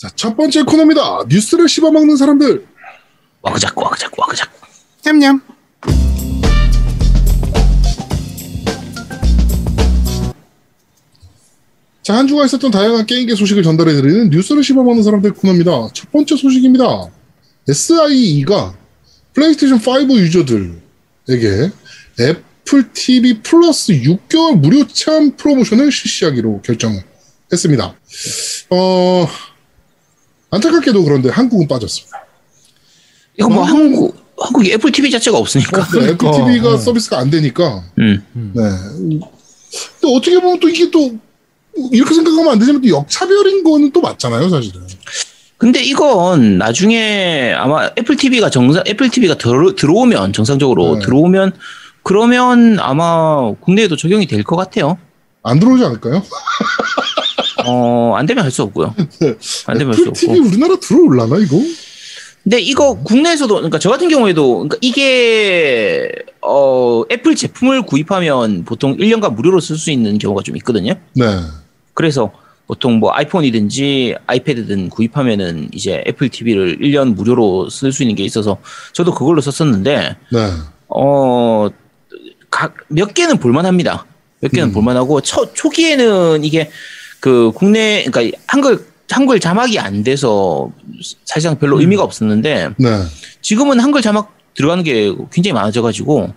자, 첫 번째 코너입니다. 뉴스를 씹어먹는 사람들. 와그작 와그작 와그작. 냠냠. 자, 한 주가 있었던 다양한 게임계 소식을 전달해드리는 뉴스를 씹어먹는 사람들 코너입니다. 첫 번째 소식입니다. SIE가 플레이스테이션 5 유저들에게 애플 TV 플러스 6개월 무료 체험 프로모션을 실시하기로 결정했습니다. 어, 안타깝게도 그런데 한국은 빠졌습니다. 이거 뭐 한국 한국이 애플 TV 자체가 없으니까. 어, 네, 애플 그러니까, TV가 네. 서비스가 안 되니까. 음. 네. 또 어떻게 보면 또 이게 또 이렇게 생각하면 안 되지만 또 역차별인 거는 또 맞잖아요, 사실은. 근데 이건 나중에 아마 애플 TV가 정상 애플 TV가 들어, 들어오면 정상적으로 네. 들어오면 그러면 아마 국내에도 적용이 될 것 같아요. 안 들어오지 않을까요? 어, 안 되면 할 수 없고요. 안 되면 할수 애플 TV 없고. 우리나라 들어올라나 이거? 근데 이거 국내에서도 그러니까 저 같은 경우에도 그러니까 이게 어 애플 제품을 구입하면 보통 1년간 무료로 쓸 수 있는 경우가 좀 있거든요. 네. 그래서 보통 뭐 아이폰이든지 아이패드든 구입하면은 이제 애플 TV를 1년 무료로 쓸 수 있는 게 있어서 저도 그걸로 썼었는데 네. 어, 각, 몇 개는 볼만합니다. 몇 개는 음. 볼만하고, 초, 초기에는 이게 그 국내, 그러니까 한글, 한글 자막이 안 돼서 사실상 별로 음. 의미가 없었는데, 네. 지금은 한글 자막 들어가는 게 굉장히 많아져가지고,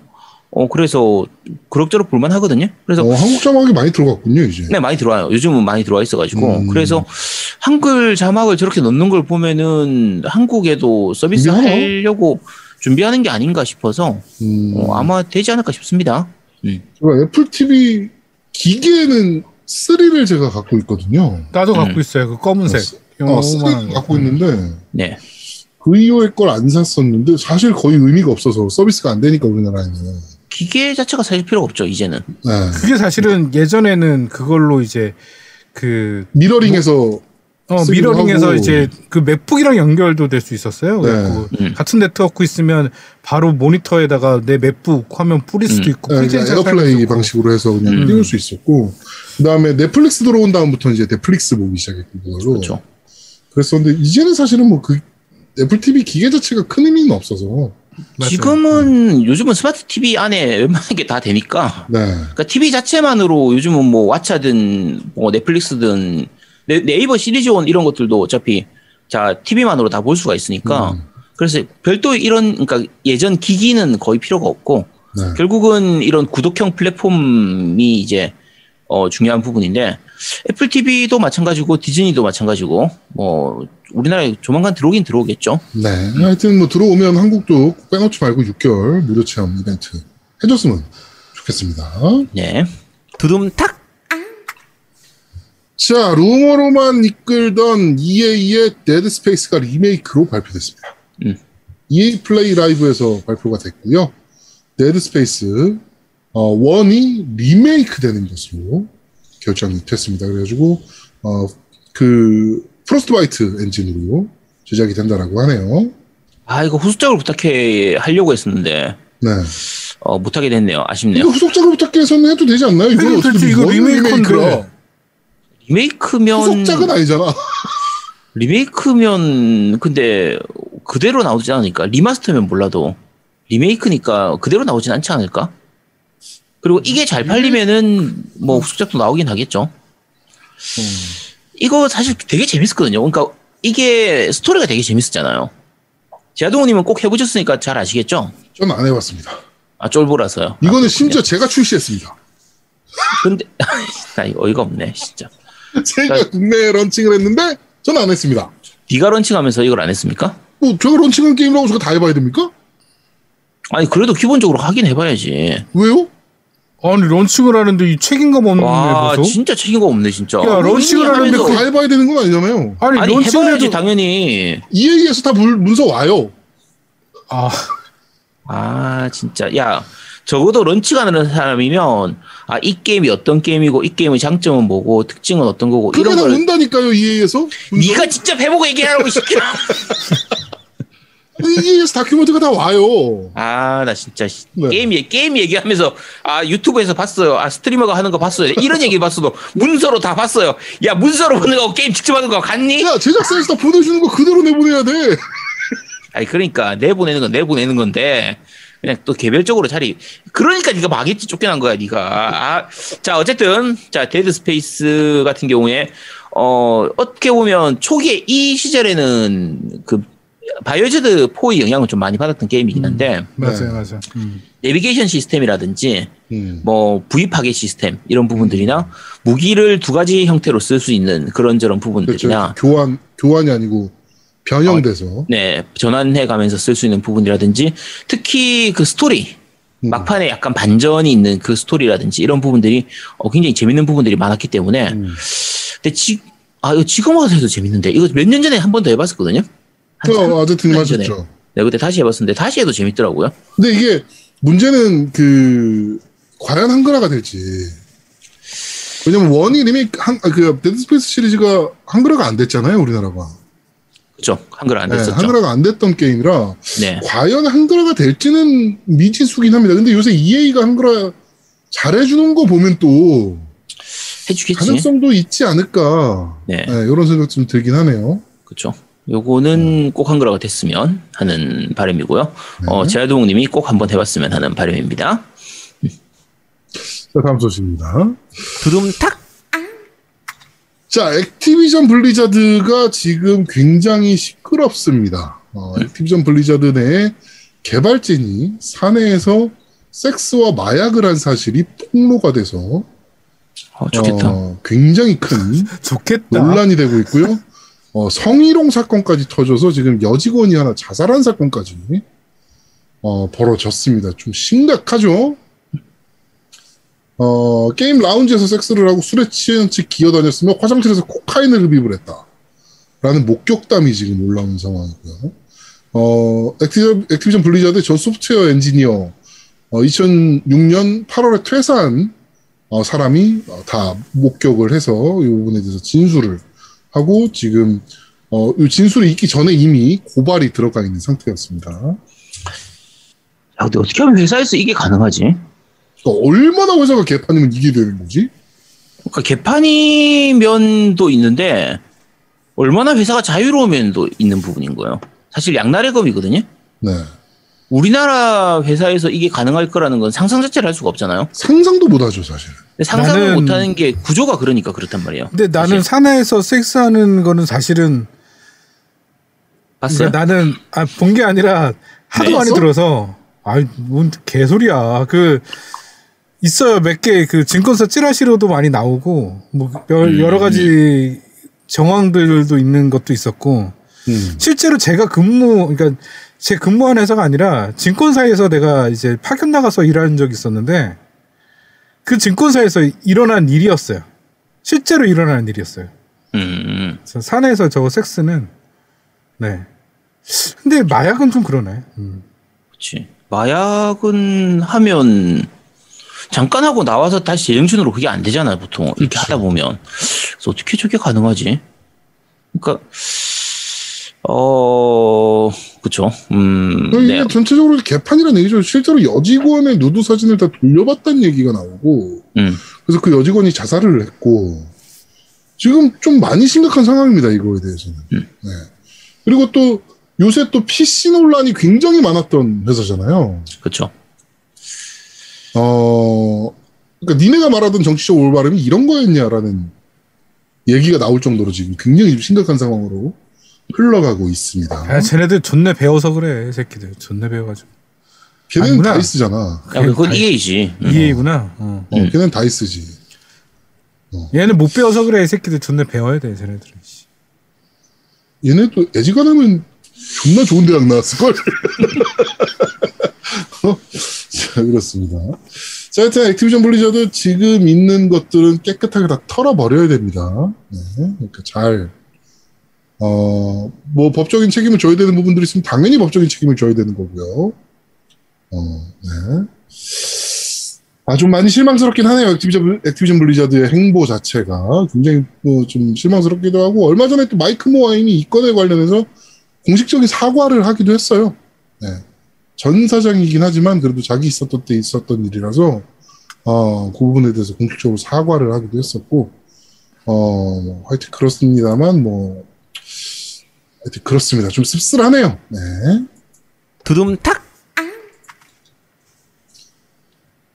어, 그래서 그럭저럭 볼만하거든요. 그래서 어, 한국 자막이 많이 들어갔군요, 이제. 네, 많이 들어와요. 요즘은 많이 들어와 있어가지고. 음. 그래서 한글 자막을 저렇게 넣는 걸 보면은 한국에도 서비스 준비하나? 하려고 준비하는 게 아닌가 싶어서 음, 어, 아마 되지 않을까 싶습니다. 음. 제가 애플 TV 기계는 3를 제가 갖고 있거든요. 나도 음. 갖고 있어요. 그 검은색. 어, 3 요만한 거. 갖고 있는데 네. 그 이후에 걸안 샀었는데 사실 거의 의미가 없어서 서비스가 안 되니까 우리나라에는. 기계 자체가 사실 필요가 없죠, 이제는. 네. 그게 사실은 예전에는 그걸로 이제 그 미러링에서 어, 미러링에서 하고. 이제 그 맥북이랑 연결도 될 수 있었어요. 네. 그래갖고 음. 같은 네트워크 있으면 바로 모니터에다가 내 맥북 화면 뿌릴 수도 음. 있고 네, 프리젠 그러니까 에어플레이 방식으로 해서 그냥 음. 띄울 수 있었고 그다음에 넷플릭스 들어온 다음부터 이제 넷플릭스 보기 시작했고 그걸로 그렇죠. 그랬었는데 이제는 사실은 뭐 그 애플 TV 기계 자체가 큰 의미는 없어서 지금은 요즘은 스마트 TV 안에 웬만한 게 다 되니까. 네 그러니까 TV 자체만으로 요즘은 뭐 왓챠든 뭐 넷플릭스든 네, 네이버 시리즈온 이런 것들도 어차피 자 TV만으로 다 볼 수가 있으니까. 음. 그래서 별도 이런 그러니까 예전 기기는 거의 필요가 없고 네. 결국은 이런 구독형 플랫폼이 이제 어, 중요한 부분인데 애플 TV도 마찬가지고 디즈니도 마찬가지고 뭐 우리나라에 조만간 들어오긴 들어오겠죠. 네. 하여튼 뭐 들어오면 한국도 빼놓지 말고 6개월 무료 체험 이벤트 해줬으면 좋겠습니다. 네. 두둠탁. 자, 루머로만 들끓던 EA의 데드 스페이스가 리메이크로 발표됐습니다. 음. EA 플레이 라이브에서 발표가 됐고요. 데드 스페이스 어, one이 리메이크 되는 것으로 결정이 됐습니다. 그래가지고 어, 그 프로스트바이트 엔진으로 제작이 된다라고 하네요. 아 이거 후속작을 부탁해 하려고 했었는데 네. 어, 못하게 됐네요. 이거 아쉽네요. 후속작을 부탁해서는 해도 되지 않나요? 이거 되지, 이거 리메이크인데. 리메이크면 후속작은 아니잖아. 리메이크면 근데 그대로 나오지 않으니까 리마스터면 몰라도 리메이크니까 그대로 나오진 않지 않을까? 그리고 이게 잘 팔리면은 뭐 후속작도 나오긴 하겠죠. 이거 사실 되게 재밌었거든요. 그러니까 이게 스토리가 되게 재밌었잖아요. 제아동우님은 꼭 해보셨으니까 잘 아시겠죠? 저는 안 해봤습니다. 아 쫄보라서요. 이거는 아, 심지어 제가 출시했습니다. 근데 나 어이가 없네 진짜. 제가 국내에 런칭을 했는데 저는 안 했습니다. 네가 런칭하면서 이걸 안 했습니까? 뭐 제가 런칭한 게임이라고 제가 다 해봐야 됩니까? 아니 그래도 기본적으로 하긴 해봐야지. 왜요? 아니 런칭을 하는데 이 책임감 없는 와 얘 보소. 진짜 책임감 없네 진짜. 야, 런칭을 이미 하는데 다 해봐야 되는 건 아니잖아요. 아니, 아니 런칭을 해봐야지 해도 당연히. EA에서 다 물, 문서 와요. 아 아 진짜 야 적어도 런칭 하는 사람이면 아 이 게임이 어떤 게임이고 이 게임의 장점은 뭐고 특징은 어떤 거고 이런 다걸 온다니까요, EA에서. 네가 직접 해보고 얘기하라고 이 새끼야. EA에서 다큐멘터리가 다 와요. 아, 나 진짜 씨, 네. 게임 얘- 게임 얘기하면서 아 유튜브에서 봤어요. 아 스트리머가 하는 거 봤어요. 이런 얘기 봤어도 문서로 다 봤어요. 야 문서로 보는 거 게임 직접 하는 거 같니? 야 제작사에서 다 보내주는 거 그대로 내보내야 돼. 아니 그러니까 내보내는 건 내보내는 건데 그냥 또 개별적으로 자리. 그러니까 네가 망했지 쫓겨난 거야 네가. 아, 자 어쨌든 자 데드 스페이스 같은 경우에 어 어떻게 보면 초기에 이 시절에는 그 바이오하자드 4의 영향을 좀 많이 받았던 게임이긴 한데 맞아요, 네. 맞아요. 음. 내비게이션 시스템이라든지 음. 뭐 부위 파괴 시스템 이런 부분들이나 무기를 두 가지 형태로 쓸 수 있는 그런저런 그렇죠. 부분들이나 교환 교환이 아니고 변형돼서 네 전환해 가면서 쓸 수 있는 부분이라든지 특히 그 스토리 음. 막판에 약간 반전이 있는 그 스토리라든지 이런 부분들이 어, 굉장히 재밌는 부분들이 많았기 때문에 음. 근데 지, 아 이거 지금 와서 해도 재밌는데 이거 몇 년 전에 한 번 더 해봤었거든요. 한 삼- 어, 전에. 하셨죠. 네 그때 다시 해봤었는데 다시 해도 재밌더라고요. 근데 이게 문제는 그 과연 한글화가 될지. 왜냐면 one이 리메이크 한 그 데드 스페이스 시리즈가 한글화가 안 됐잖아요 우리나라가. 그렇죠 한글 안 네, 됐었죠. 한글화가 안 됐던 게임이라 네. 과연 한글화가 될지는 미지수긴 합니다. 근데 요새 EA가 한글화 잘해주는 거 보면 또 해주겠지. 가능성도 있지 않을까. 네. 네, 이런 생각 좀 들긴 하네요. 그렇죠. 요거는 꼭 한글화가 됐으면 하는 바람이고요. 네. 어, 제아동님이 꼭 한번 해봤으면 하는 바람입니다. 자, 다음 소식입니다. 두둠탁. 자, 액티비전 블리자드가 지금 굉장히 시끄럽습니다. 어, 액티비전 블리자드 내 개발진이 사내에서 섹스와 마약을 한 사실이 폭로가 돼서 어, 좋겠다. 어, 굉장히 큰 좋겠다. 논란이 되고 있고요. 어, 성희롱 사건까지 터져서 지금 여직원이 하나 자살한 사건까지 어, 벌어졌습니다. 좀 심각하죠? 어, 게임 라운지에서 섹스를 하고 술에 취한 채 기어다녔으며 화장실에서 코카인을 흡입을 했다. 라는 목격담이 지금 올라온 상황이고요. 어, 액티비전, 액티비전 블리자드 전 소프트웨어 엔지니어, 어, 2006년 8월에 퇴사한 어, 사람이 어, 다 목격을 해서 이 부분에 대해서 진술을 하고 지금 어, 이 진술이 있기 전에 이미 고발이 들어가 있는 상태였습니다. 야, 근데 어떻게 하면 회사에서 이게 가능하지? 그러니까 얼마나 회사가 개판이면 이게 되는 거지? 그러니까 개판이 면도 있는데 얼마나 회사가 자유로우면도 있는 부분인 거예요. 사실 양날의 검이거든요. 네. 우리나라 회사에서 이게 가능할 거라는 건 상상 자체를 할 수가 없잖아요. 상상도 못 하죠 사실. 근데 상상을 나는- 못 하는 게 구조가 그러니까 그렇단 말이에요. 근데 나는 사실. 사내에서 섹스하는 거는 사실은 봤어요? 그러니까 나는 아, 본 게 아니라 하도 네. 많이? 들어서 아이 뭔 개소리야 그 있어요 몇 개 그 증권사 찌라시로도 많이 나오고 뭐 여- 음. 여러 가지 정황들도 있는 것도 있었고 음. 실제로 제가 근무 그러니까 제 근무한 회사가 아니라 증권사에서 내가 이제 파견 나가서 일하는 적이 있었는데 그 증권사에서 일어난 일이었어요. 실제로 일어나는 일이었어요. 음, 사내에서 저거 섹스는 네. 근데 마약은 좀 그러네. 음. 그렇지. 마약은 하면 잠깐 하고 나와서 다시 제정신으로 그게 안 되잖아요, 보통. 이렇게 그치. 하다 보면. 그래서 어떻게 저게 가능하지? 그러니까, 어, 그쵸. 음, 이게 네. 전체적으로 개판이라는 얘기죠. 실제로 여직원의 누드 사진을 다 돌려봤다는 얘기가 나오고 음, 그래서 그 여직원이 자살을 했고 지금 좀 많이 심각한 상황입니다. 이거에 대해서는. 음. 네. 그리고 또 요새 또 PC 논란이 굉장히 많았던 회사잖아요. 그쵸. 어, 그러니까 니네가 말하던 정치적 올바름이 이런 거였냐라는 얘기가 나올 정도로 지금 굉장히 좀 심각한 상황으로 흘러가고 있습니다. 아, 쟤네들 존내 배워서 그래, 이 새끼들. 존내 배워가지고. 걔는 아니구나. 다이스잖아. 야, 그건 아니, EA지. 음. EA구나. 어. 어, 걔는 다이스지. 얘는 못 배워서 그래, 이 새끼들 존내 배워야 돼, 쟤네들은. 씨. 얘네도 애지간하면 존나 좋은 대학 나왔을걸? 어? 자, 그렇습니다. 자, 하여튼 액티비전 블리자드 지금 있는 것들은 깨끗하게 다 털어버려야 됩니다. 네. 그러니까 잘, 어, 뭐 법적인 책임을 져야 되는 부분들이 있으면 당연히 법적인 책임을 져야 되는 거고요. 어, 네. 아, 좀 많이 실망스럽긴 하네요. 액티비전, 액티비전 블리자드의 행보 자체가. 굉장히 뭐 좀 실망스럽기도 하고, 얼마 전에 또 마이크 모아인이 이 건에 관련해서 공식적인 사과를 하기도 했어요. 네. 전 사장이긴 하지만 그래도 자기 있었던 때 있었던 일이라서 어, 그 부분에 대해서 공식적으로 사과를 하기도 했었고 어, 하여튼 그렇습니다만 뭐 하여튼 그렇습니다. 좀 씁쓸하네요. 네. 두둠탁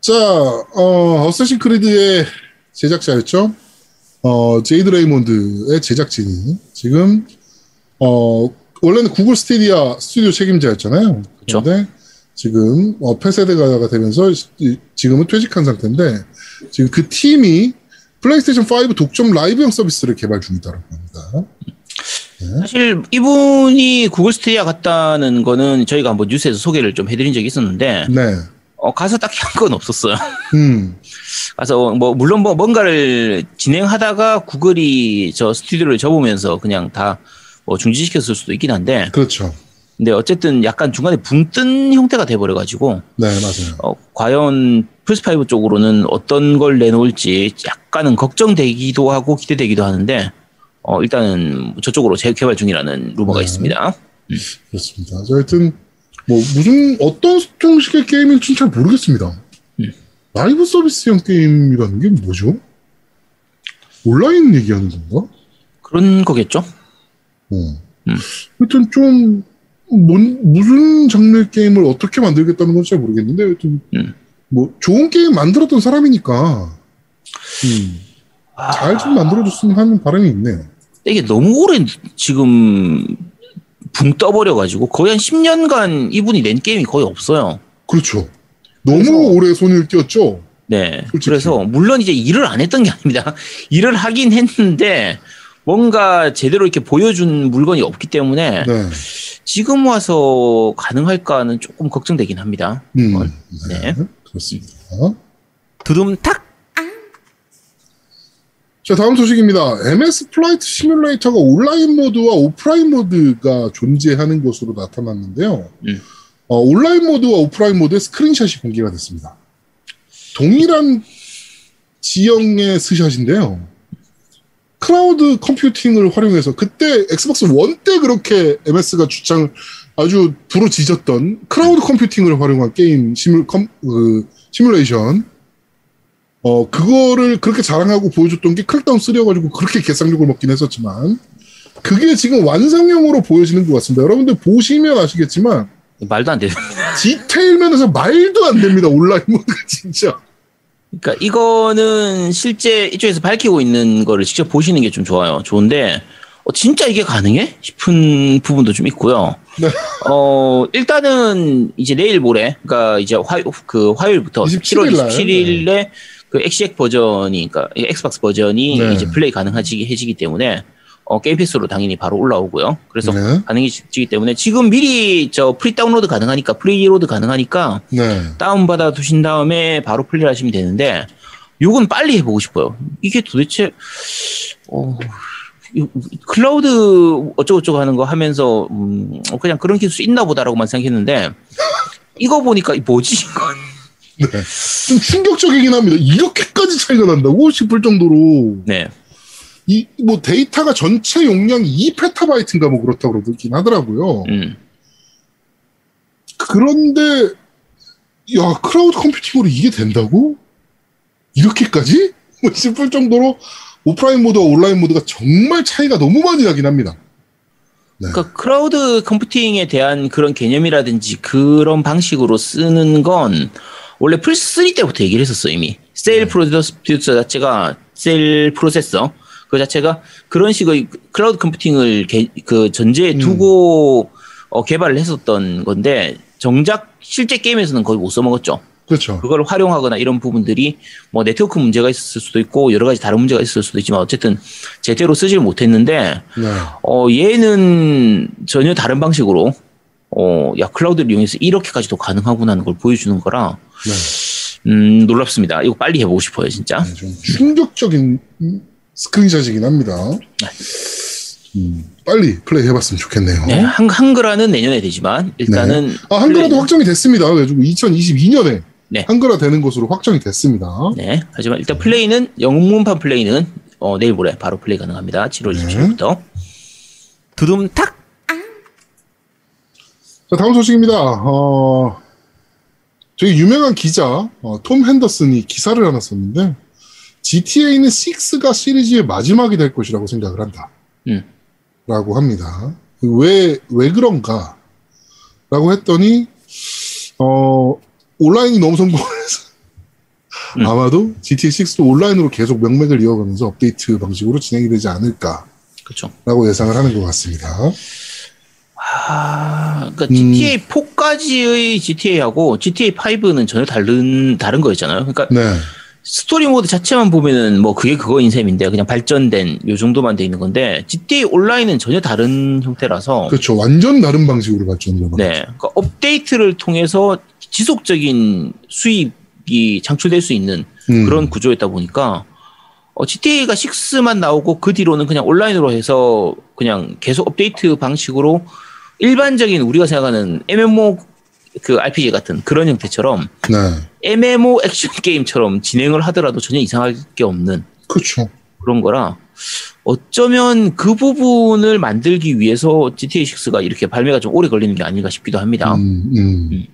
자, 어, 어쌔신 크리드의 제작자였죠. 어, 제이드 레이몬드의 제작진이 지금 어, 원래는 구글 스타디아 스튜디오 책임자였잖아요. 그런데 지금 어, 폐쇄가 되면서 시- 지금은 퇴직한 상태인데 지금 그 팀이 플레이스테이션 5 독점 라이브형 서비스를 개발 중이다라고 합니다. 사실 이분이 구글 스테디아 갔다는 거는 저희가 한번 뉴스에서 소개를 좀 해드린 적이 있었는데 네. 어, 가서 딱히 한 건 없었어요. 음, 가서 뭐 물론 뭐 뭔가를 진행하다가 구글이 저 스튜디오를 접으면서 그냥 다 뭐 중지시켰을 수도 있긴 한데 그렇죠. 근데 어쨌든 약간 중간에 붕 뜬 형태가 돼버려가지고 네, 맞아요. 어, 과연 플스5 쪽으로는 어떤 걸 내놓을지 약간은 걱정되기도 하고 기대되기도 하는데 어, 일단은 저쪽으로 재개발 중이라는 루머가 네. 있습니다. 그렇습니다. 자, 하여튼 뭐 무슨 어떤 형식의 게임일지는 잘 모르겠습니다. 음. 라이브 서비스형 게임이라는 게 뭐죠? 온라인 얘기하는 건가? 그런 거겠죠? 어. 음. 하여튼 좀 뭔, 무슨 장르의 게임을 어떻게 만들겠다는 건잘 모르겠는데 하여튼 음. 뭐 좋은 게임 만들었던 사람이니까 음, 아, 잘좀 만들어줬으면 하는 바람이 있네요. 이게 너무 오래 지금 붕 떠버려가지고 거의 한 10년간 이분이 낸 게임이 거의 없어요. 그렇죠. 너무 그래서- 오래 손을 띄었죠. 네. 솔직히. 그래서 물론 이제 일을 안 했던 게 아닙니다. 일을 하긴 했는데 뭔가 제대로 이렇게 보여준 물건이 없기 때문에 네. 지금 와서 가능할까는 조금 걱정되긴 합니다. 음, 어, 네. 네. 그렇습니다. 두둠탁 자, 다음 소식입니다. MS 플라이트 시뮬레이터가 온라인 모드와 오프라인 모드가 존재하는 것으로 나타났는데요. 음. 어, 온라인 모드와 오프라인 모드의 스크린샷이 공개가 됐습니다. 동일한 지형의 스샷인데요. 클라우드 컴퓨팅을 활용해서 그때 엑스박스 원 때 그렇게 MS가 주창 아주 부르짖었던 클라우드 컴퓨팅을 활용한 게임 시뮬 컴, 그, 시뮬레이션 어, 그거를 그렇게 자랑하고 보여줬던 게 크랙다운 3여가지고 그렇게 개쌍욕을 먹긴 했었지만, 그게 지금 완성형으로 보여지는 것 같습니다. 여러분들 보시면 아시겠지만, 말도 안 돼요. 디테일 면에서 말도 안 됩니다. 온라인 모드가 진짜. 그러니까 이거는 실제 이쪽에서 밝히고 있는 거를 직접 보시는 게 좀 좋아요. 좋은데 어, 진짜 이게 가능해? 싶은 부분도 좀 있고요. 네. 어 일단은 이제 내일 모레, 그러니까 이제 화, 그 화요일부터 27일 7월 날, 27일에 그 엑시엑 버전이, 그러니까 엑스박스 버전이 네. 이제 플레이 가능해지기 해지기 때문에 어, 게임 패스로 당연히 바로 올라오고요. 그래서 네. 가능해지기 때문에 지금 미리 저 pre 다운로드 가능하니까 preload 가능하니까 네. 다운 받아 두신 다음에 바로 플레이를 하시면 되는데 요건 빨리 해보고 싶어요. 이게 도대체 어, 이- 클라우드 어쩌고저쩌고 하는 거 하면서 음, 그냥 그런 기술 있나 보다라고만 생각했는데 이거 보니까 이 뭐지 이건 네. 좀 충격적이긴 합니다. 이렇게까지 차이가 난다고 싶을 정도로, 네 이, 뭐 데이터가 전체 용량이 2페타바이트인가 뭐 그렇다고 그러긴 하더라고요. 음. 그런데, 야, 클라우드 컴퓨팅으로 이게 된다고? 이렇게까지? 뭐 싶을 정도로 오프라인 모드와 온라인 모드가 정말 차이가 너무 많이 나긴 합니다. 네. 그러니까 클라우드 컴퓨팅에 대한 그런 개념이라든지 그런 방식으로 쓰는 건 원래 플스 3 때부터 얘기를 했었어 이미 셀 프로듀서 자체가 셀 프로세서 그 자체가 그런 식의 클라우드 컴퓨팅을 개- 그 전제에 음. 두고 어, 개발을 했었던 건데 정작 실제 게임에서는 거의 못 써먹었죠. 그렇죠. 그걸 활용하거나 이런 부분들이 뭐 네트워크 문제가 있을 수도 있고 여러 가지 다른 문제가 있을 수도 있지만 어쨌든 제대로 쓰질 못했는데 네. 어, 얘는 전혀 다른 방식으로, 어, 야, 클라우드를 이용해서 이렇게까지도 가능하구나는 걸 보여주는 거라, 네. 음, 놀랍습니다. 이거 빨리 해보고 싶어요, 진짜. 네, 좀 충격적인 음, 스크린샷이긴 합니다. 음, 빨리 플레이 해봤으면 좋겠네요. 네, 한, 한글화는 내년에 되지만, 일단은. 아, 한글화도 플레이는- 확정이 됐습니다. 그래가지고 2022년에 네. 한글화 되는 것으로 확정이 됐습니다. 네, 하지만 일단 플레이는, 영문판 플레이는, 어, 내일 모레 바로 플레이 가능합니다. 7월 네. 27일부터. 두둠탁! 자, 다음 소식입니다. 어, 되게 유명한 기자, 어, 톰 핸더슨이 기사를 하나 썼는데, GTA는 6가 시리즈의 마지막이 될 것이라고 생각을 한다. 음. 라고 합니다. 왜, 왜 그런가? 라고 했더니, 어, 온라인이 너무 성공해서 음. 아마도 GTA6도 온라인으로 계속 명맥을 이어가면서 업데이트 방식으로 진행이 되지 않을까라고 그렇죠. 예상을 하는 것 같습니다. 아, 그러니까 음. GTA 4까지의 GTA하고 GTA 5는 전혀 다른 다른 거였잖아요. 그러니까 네. 스토리 모드 자체만 보면은 뭐 그게 그거인 셈인데 그냥 발전된 요 정도만 돼 있는 건데 GTA 온라인은 전혀 다른 형태라서 그렇죠. 완전 다른 방식으로 발전을 네, 그러니까 업데이트를 통해서 지속적인 수익이 창출될 수 있는 음. 그런 구조였다 보니까 어, GTA가 6만 나오고 그 뒤로는 그냥 온라인으로 해서 그냥 계속 업데이트 방식으로 일반적인 우리가 생각하는 MMO 그 RPG 같은 그런 형태처럼 네. MMO 액션 게임처럼 진행을 하더라도 전혀 이상할 게 없는 그렇죠. 그런 거라 어쩌면 그 부분을 만들기 위해서 GTA 6가 이렇게 발매가 좀 오래 걸리는 게 아닌가 싶기도 합니다. 음, 음. 음.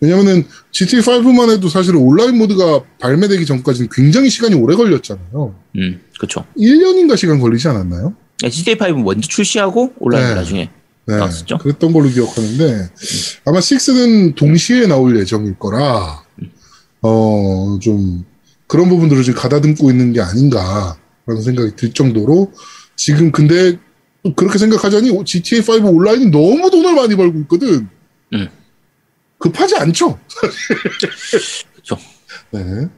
왜냐면은 GTA5만 해도 사실 온라인 모드가 발매되기 전까지는 굉장히 시간이 오래 걸렸잖아요. 음, 그렇죠. 1년인가 시간 걸리지 않았나요? GTA 5 먼저 출시하고 온라인 네. 나중에 네. 나왔었죠? 그랬던 걸로 기억하는데 아마 6는 동시에 나올 예정일 거라 어, 좀 그런 부분들을 지금 가다듬고 있는 게 아닌가라는 생각이 들 정도로 지금 근데 또 그렇게 생각하자니 GTA5 온라인이 너무 돈을 많이 벌고 있거든. 음. 급하지 않죠? 그렇죠. 네.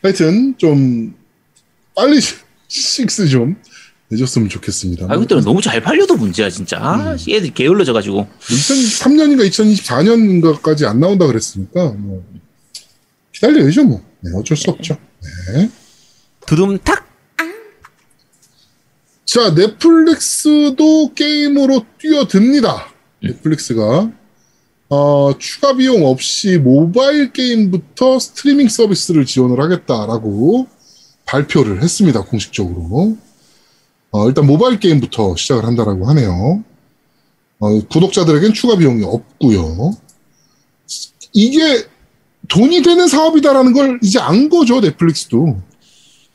하여튼 좀 빨리 6좀 내줬으면 좋겠습니다. 아, 그때는 너무 잘 팔려도 문제야, 진짜. 아, 음. 얘들 게을러져가지고. 2003년인가 2024년인가까지 안 나온다 그랬으니까 뭐 기다려야죠 뭐. 네, 어쩔 수 없죠. 네. 두둠탁! 자 넷플릭스도 게임으로 뛰어듭니다. 음. 넷플릭스가 어, 추가 비용 없이 모바일 게임부터 스트리밍 서비스를 지원을 하겠다라고 발표를 했습니다. 공식적으로. 어, 일단 모바일 게임부터 시작을 한다라고 하네요. 어, 구독자들에겐 추가 비용이 없고요. 이게 돈이 되는 사업이다라는 걸 이제 안 거죠 넷플릭스도.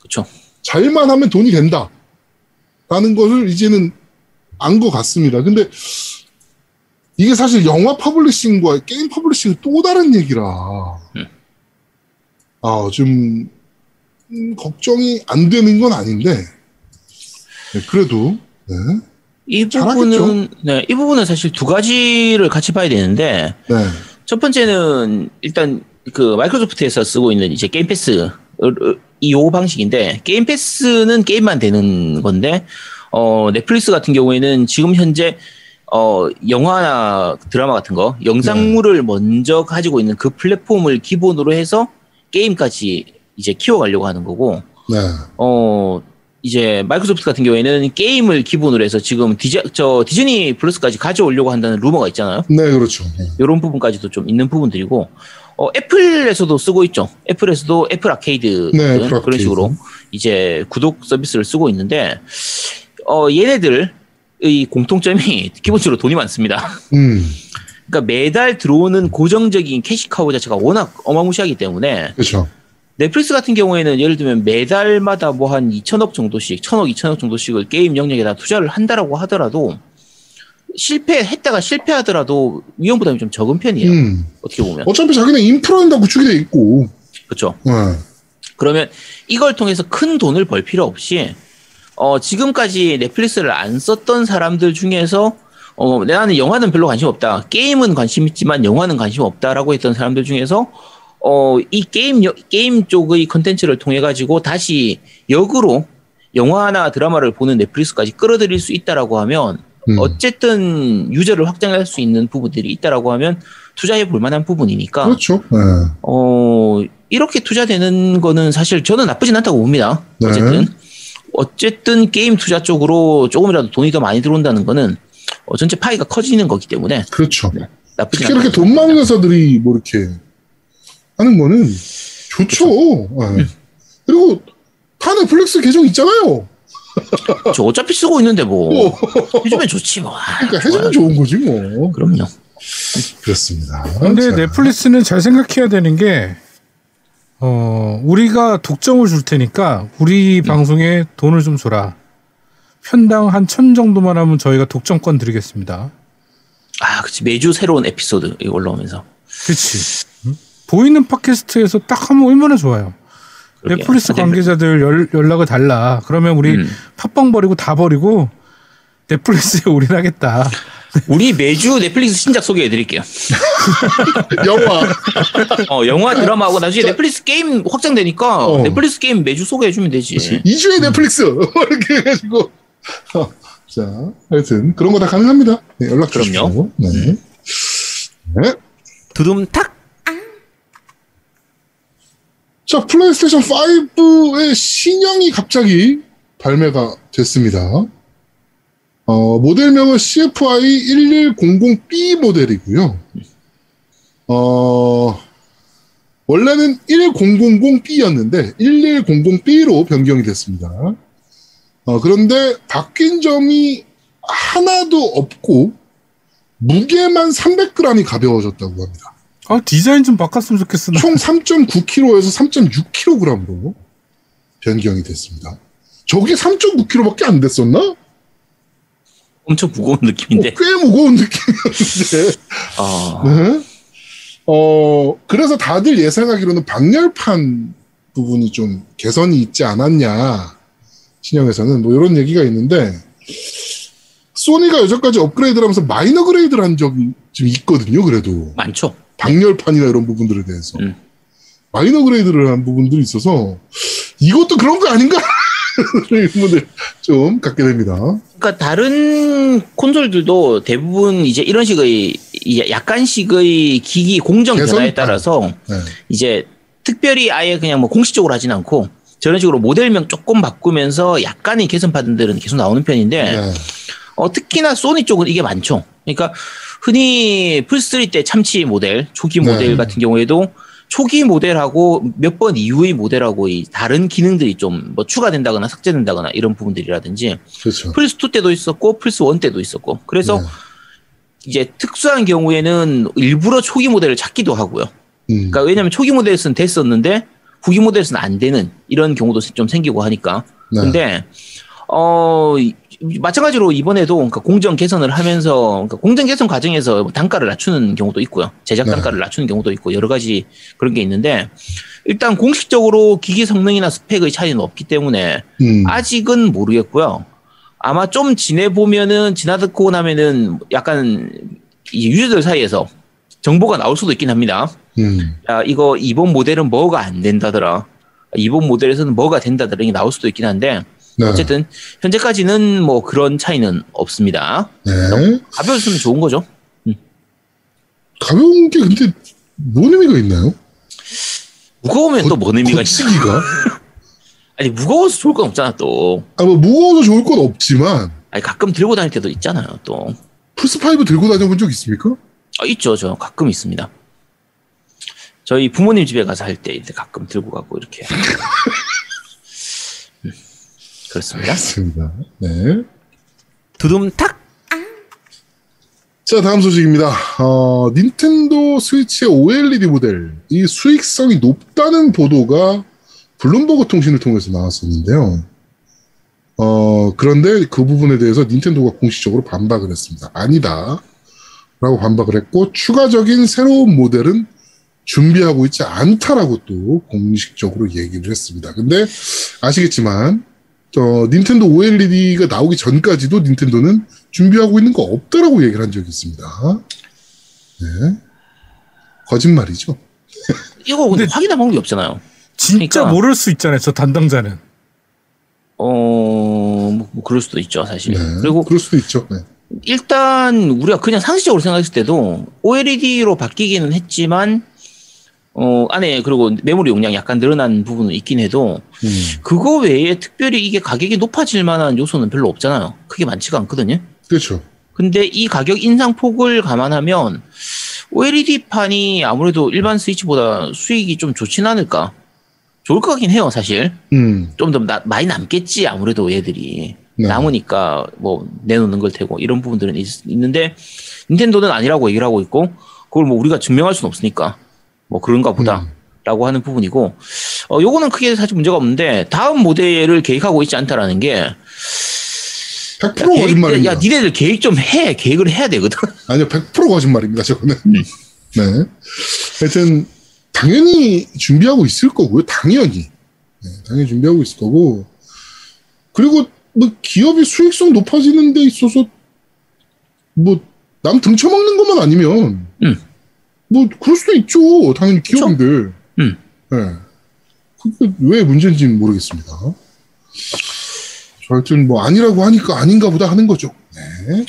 그쵸. 잘만 하면 돈이 된다. 라는 것을 이제는 안 것 같습니다. 근데 이게 사실 영화 publishing과 게임 publishing은 또 다른 얘기라. 음. 아, 좀, 음, 걱정이 안 되는 건 아닌데. 네, 그래도, 네. 이 잘하겠죠. 부분은, 네, 이 부분은 사실 두 가지를 같이 봐야 되는데, 네. 첫 번째는 일단 그 마이크로소프트에서 쓰고 있는 이제 게임 패스, 이 요 방식인데, 게임 패스는 게임만 되는 건데, 어, 넷플릭스 같은 경우에는 지금 현재 어, 영화나 드라마 같은 거, 영상물을 먼저 가지고 있는 그 플랫폼을 기본으로 해서 게임까지 이제 키워가려고 하는 거고, 네. 어, 이제 마이크로소프트 같은 경우에는 게임을 기본으로 해서 지금 디제, 저 디즈니 플러스까지 가져오려고 한다는 루머가 있잖아요. 네, 그렇죠. 네. 이런 부분까지도 좀 있는 부분들이고, 어, 애플에서도 쓰고 있죠. 애플에서도 애플 아케이드 네, 그런 아케이드. 식으로 이제 구독 서비스를 쓰고 있는데, 어, 얘네들의 공통점이 기본적으로 돈이 많습니다. 음, 그러니까 매달 들어오는 고정적인 캐시카우 자체가 워낙 어마무시하기 때문에 그렇죠. 넷플릭스 같은 경우에는 예를 들면 매달마다 뭐 한 2천억 정도씩, 1천억, 2천억 정도씩을 게임 영역에다 투자를 한다라고 하더라도 실패했다가 실패하더라도 위험 부담이 좀 적은 편이에요. 음. 어떻게 보면. 어차피 자기네 인프라는 다 구축이 돼 있고. 그렇죠. 네. 그러면 이걸 통해서 큰 돈을 벌 필요 없이 어, 지금까지 넷플릭스를 안 썼던 사람들 중에서 어, 나는 영화는 별로 관심 없다. 게임은 관심 있지만 영화는 관심 없다라고 했던 사람들 중에서 어, 이 게임 여- 게임 쪽의 컨텐츠를 통해 가지고 다시 역으로 영화나 드라마를 보는 넷플릭스까지 끌어들일 수 있다라고 하면 음. 어쨌든 유저를 확장할 수 있는 부분들이 있다라고 하면 투자해 볼 만한 부분이니까 그렇죠. 네. 어, 이렇게 투자되는 거는 사실 저는 나쁘진 않다고 봅니다. 네. 어쨌든. 어쨌든 게임 투자 쪽으로 조금이라도 돈이 더 많이 들어온다는 거는 어, 전체 파이가 커지는 거기 때문에 그렇죠. 나쁘진 특히 않다. 이렇게 돈 많은 회사들이 뭐 이렇게 하는 거는 좋죠. 그렇죠. 네. 음. 그리고 다 넷플릭스 계정 있잖아요. 저 어차피 쓰고 있는데 뭐 어. 해주면 좋지 뭐. 그러니까 해주면 좋은 거지 뭐. 그럼요. 그렇습니다. 근데 자, 넷플릭스는 잘 생각해야 되는 게, 어, 우리가 독점을 줄 테니까 우리 방송에 돈을 좀 줘라. 편당 한 천 정도만 하면 저희가 독점권 드리겠습니다. 아, 그치. 매주 새로운 에피소드 올라오면서. 그치. 응? 보이는 팟캐스트에서 딱 하면 얼마나 좋아요. 넷플릭스 아, 넷플- 관계자들 연, 연락을 달라. 그러면 우리 음. 팟빵 버리고 다 버리고 넷플릭스에 올인하겠다. 우리 매주 넷플릭스 신작 소개해 드릴게요. 영화 어, 영화 드라마하고 나중에 넷플릭스 게임 확장되니까 어. 넷플릭스 게임 매주 소개해 주면 되지. 2주의 넷플릭스 이렇게 해가지고 어, 자 하여튼 그런 거 다 가능합니다. 네, 연락 주십시오. 그럼요. 네. 네. 두둠탁 자 플레이스테이션 5의 신형이 갑자기 발매가 됐습니다. 어, 모델명은 CFI 1100B 모델이고요. 어, 원래는 1000B였는데 1100B로 변경이 됐습니다. 어, 그런데 바뀐 점이 하나도 없고 무게만 300g이 가벼워졌다고 합니다. 아, 디자인 좀 바꿨으면 좋겠어. 나. 총 3.9kg에서 3.6kg으로 변경이 됐습니다. 저게 3.9kg밖에 안 됐었나? 엄청 무거운 느낌인데. 어, 꽤 무거운 느낌이었는데. 어, 네? 어, 그래서 다들 예상하기로는 방열판 부분이 좀 개선이 있지 않았냐. 신형에서는 뭐 이런 얘기가 있는데, 소니가 여태까지 업그레이드를 하면서 minor grade를 한 적이 좀 있거든요, 그래도. 많죠. 방열판이나 이런 부분들에 대해서. 음. minor grade를 한 부분들이 있어서, 이것도 그런 거 아닌가? 이런 의문을 좀 갖게 됩니다. 그러니까 다른 콘솔들도 대부분 이제 이런 식의 이 약간씩의 기기 공정 개선? 변화에 따라서 네. 이제 특별히 아예 그냥 뭐 공식적으로 하진 않고 저런 식으로 모델명 조금 바꾸면서 약간의 개선 파들은 계속 나오는 편인데 네. 어, 특히나 소니 쪽은 이게 많죠. 그러니까 흔히 플스3 때 참치 모델, 초기 네. 모델 같은 경우에도 초기 모델하고 몇 번 이후의 모델하고 이 다른 기능들이 좀 뭐 추가된다거나 삭제된다거나 이런 부분들이라든지 그렇죠. 플스2 때도 있었고 플스1 때도 있었고 그래서 네. 이제 특수한 경우에는 일부러 초기 모델을 찾기도 하고요. 음. 그러니까 왜냐하면 초기 모델에서는 됐었는데 후기 모델에서는 안 되는 이런 경우도 좀 생기고 하니까 네. 근데 어 이- 마찬가지로 이번에도 그러니까 공정 개선을 하면서 그러니까 공정 개선 과정에서 단가를 낮추는 경우도 있고요 제작 네. 단가를 낮추는 경우도 있고 여러 가지 그런 게 있는데 일단 공식적으로 기기 성능이나 스펙의 차이는 없기 때문에 음. 아직은 모르겠고요 아마 좀 지내 보면은 지나듣고 나면은 약간 이 유저들 사이에서 정보가 나올 수도 있긴 합니다. 음. 야, 이거 이번 모델은 뭐가 안 된다더라. 이번 모델에서는 뭐가 된다더라. 이게 나올 수도 있긴 한데 네. 어쨌든 현재까지는 뭐 그런 차이는 없습니다. 네. 가벼웠으면 좋은 거죠. 가벼운 게 근데 뭔 의미가 있나요? 무거우면 또 뭔 의미가? 거치기가? 아니 무거워서 좋을 건 없잖아 또. 아, 뭐 무거워서 좋을 건 없지만 아니 가끔 들고 다닐 때도 있잖아요 또. 플스 5 들고 다녀본 적 있습니까? 아, 있죠 저 가끔 있습니다. 저희 부모님 집에 가서 할 때 가끔 들고 가고 이렇게. 음, 그렇습니다. 맞습니다. 네. 두둠탁. 자, 다음 소식입니다. 어, 닌텐도 스위치의 OLED 모델, 이 수익성이 높다는 보도가 블룸버그 통신을 통해서 나왔었는데요. 어, 그런데 그 부분에 대해서 닌텐도가 공식적으로 반박을 했습니다. 아니다. 라고 반박을 했고, 추가적인 새로운 모델은 준비하고 있지 않다라고 또 공식적으로 얘기를 했습니다. 근데 아시겠지만, 어, 닌텐도 OLED가 나오기 전까지도 닌텐도는 준비하고 있는 거 없다라고 얘기를 한 적이 있습니다. 네. 거짓말이죠. 이거 근데 확인할 방법이 없잖아요. 진짜 그러니까- 모를 수 있잖아요. 저 담당자는. 어, 뭐, 뭐 그럴 수도 있죠, 사실. 네. 그리고 그럴 수도 있죠. 네. 일단 우리가 그냥 상식적으로 생각했을 때도 OLED로 바뀌기는 했지만 어, 안에 그리고 메모리 용량이 약간 늘어난 부분은 있긴 해도 음. 그거 외에 특별히 이게 가격이 높아질 만한 요소는 별로 없잖아요. 크게 많지가 않거든요. 그렇죠. 근데 이 가격 인상폭을 감안하면 OLED판이 아무래도 일반 스위치보다 수익이 좀 좋진 않을까? 좋을 것 같긴 해요, 사실. 음. 좀더 많이 남겠지, 아무래도 얘들이. 네. 남으니까 뭐 내놓는 걸 테고 이런 부분들은 있, 있는데 닌텐도는 아니라고 얘기를 하고 있고 그걸 뭐 우리가 증명할 수는 없으니까 뭐 그런가 보다 라고 하는 부분이고 어 요거는 크게 사실 문제가 없는데 다음 모델을 계획하고 있지 않다라는 게 100% 계획- 거짓말입니다. 야 니네들 계획 좀 해 계획을 해야 되거든 아니요, 100% 거짓말입니다, 저거는. 음. 네. 하여튼, 당연히 준비하고 있을 거고요, 당연히. 네, 당연히 준비하고 있을 거고. 그리고, 뭐, 기업이 수익성 높아지는 데 있어서, 뭐, 남 등쳐먹는 것만 아니면, 음. 뭐, 그럴 수도 있죠. 당연히 기업인들. 음. 네. 그게 왜 문제인지는 모르겠습니다. 저 하여튼, 뭐, 아니라고 하니까 아닌가 보다 하는 거죠. 네.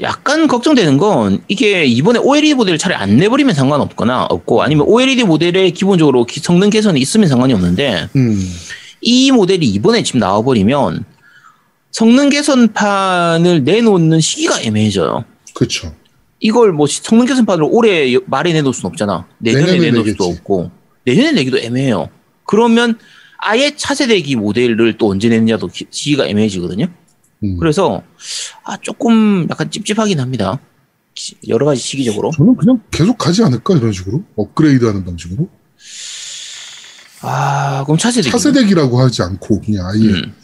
약간 걱정되는 건 이게 이번에 OLED 모델을 차라리 안 내버리면 상관없거나 없고 아니면 OLED 모델에 기본적으로 기- 성능 개선이 있으면 상관이 없는데 음. 이 모델이 이번에 지금 나와버리면 성능 개선판을 내놓는 시기가 애매해져요. 그쵸. 이걸 뭐 시- 성능 개선판을 올해 여- 말에 내놓을 수는 없잖아. 내년에 내년에 내놓을 수도. 없고 내년에 내기도 애매해요. 그러면 아예 차세대기 모델을 또 언제 내느냐도 기- 시기가 애매해지거든요. 음. 그래서 아 조금 약간 찝찝하긴 합니다. 시- 여러 가지 시기적으로. 저는 그냥 계속 가지 않을까 이런 식으로 업그레이드하는 방식으로 아 그럼 차세대기. 차세대기라고 하지 않고 그냥 아예 음,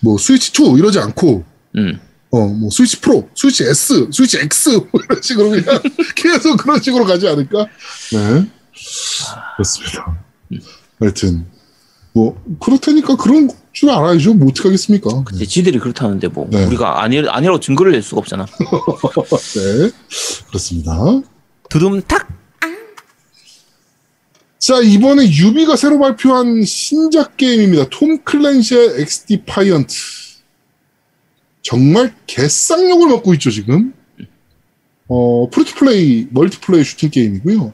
뭐 스위치 2 이러지 않고 음. 어 뭐 스위치 프로, 스위치 S, 스위치 X 뭐 이런 식으로 그냥 계속 그런 식으로 가지 않을까? 네 그렇습니다. 하여튼 뭐 그렇다니까 그런 줄 알아야죠. 뭐 어떻게 하겠습니까? 네. 이제 지들이 그렇다는데 뭐 네. 우리가 아니 아니라고 증거를 낼 수가 없잖아. 네 그렇습니다. 두둠탁. 자, 이번에 유비가 새로 발표한 신작 게임입니다. 톰 클랜시의 엑스디파이언트. 정말 개쌍욕을 먹고 있죠, 지금. 어, free-to-play, 멀티플레이 슈팅 게임이고요.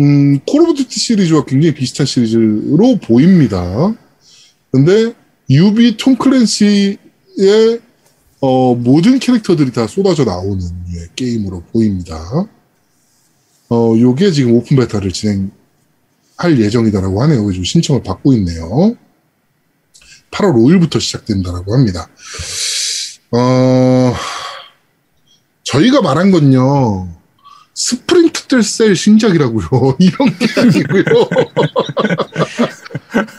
음, 콜 오브 듀티 시리즈와 굉장히 비슷한 시리즈로 보입니다. 근데 유비 톰 클랜시의 어, 모든 캐릭터들이 다 쏟아져 나오는 류의 게임으로 보입니다. 어, 요게 지금 open beta를 진행할 예정이다라고 하네요. 지금 신청을 받고 있네요. 8월 5일부터 시작된다라고 합니다. 어, 저희가 말한 건요, 스플린터 셀 신작이라고요. 이런 게 아니고요.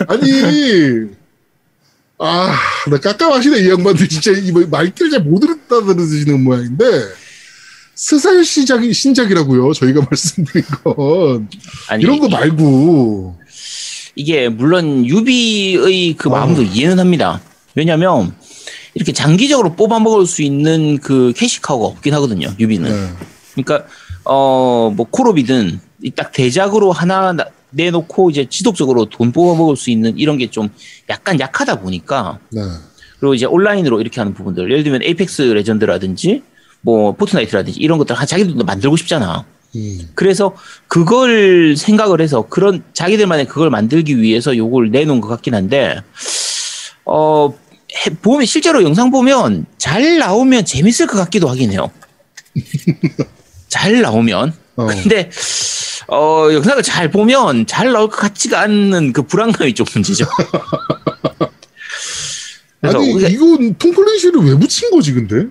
아니, 아, 나 깝깝하시네, 이 양반들. 진짜, 이 말귀를 잘못 듣다들으시는 모양인데, 스, 신작이, 신작이라고요. 저희가 말씀드린 건. 아니 이런 거 말고. 이게 물론 유비의 그 어. 마음도 이해는 합니다. 왜냐하면 이렇게 장기적으로 뽑아 먹을 수 있는 그 캐시카우가 없긴 하거든요. 유비는. 네. 그러니까 어뭐 콜옵이든 이딱 대작으로 하나 나- 내놓고 이제 지속적으로 돈 뽑아 먹을 수 있는 이런 게 좀 약간 약하다 보니까 네. 그리고 이제 온라인으로 이렇게 하는 부분들 예를 들면 에이펙스 레전드라든지 뭐 포트나이트라든지 이런 것들 한 자기들도 만들고 싶잖아. 음. 그래서 그걸 생각을 해서 그런 자기들만의 그걸 만들기 위해서 요걸 내놓은 것 같긴 한데 어 해- 보면 실제로 영상 보면 잘 나오면 재밌을 것 같기도 하긴 해요. 잘 나오면 어. 근데 어 영상을 잘 보면 잘 나올 것 같지가 않는 그 불안감이 좀 문제죠. 아니, 우리가 이건 톰 클랜시를 왜 붙인 거지, 근데?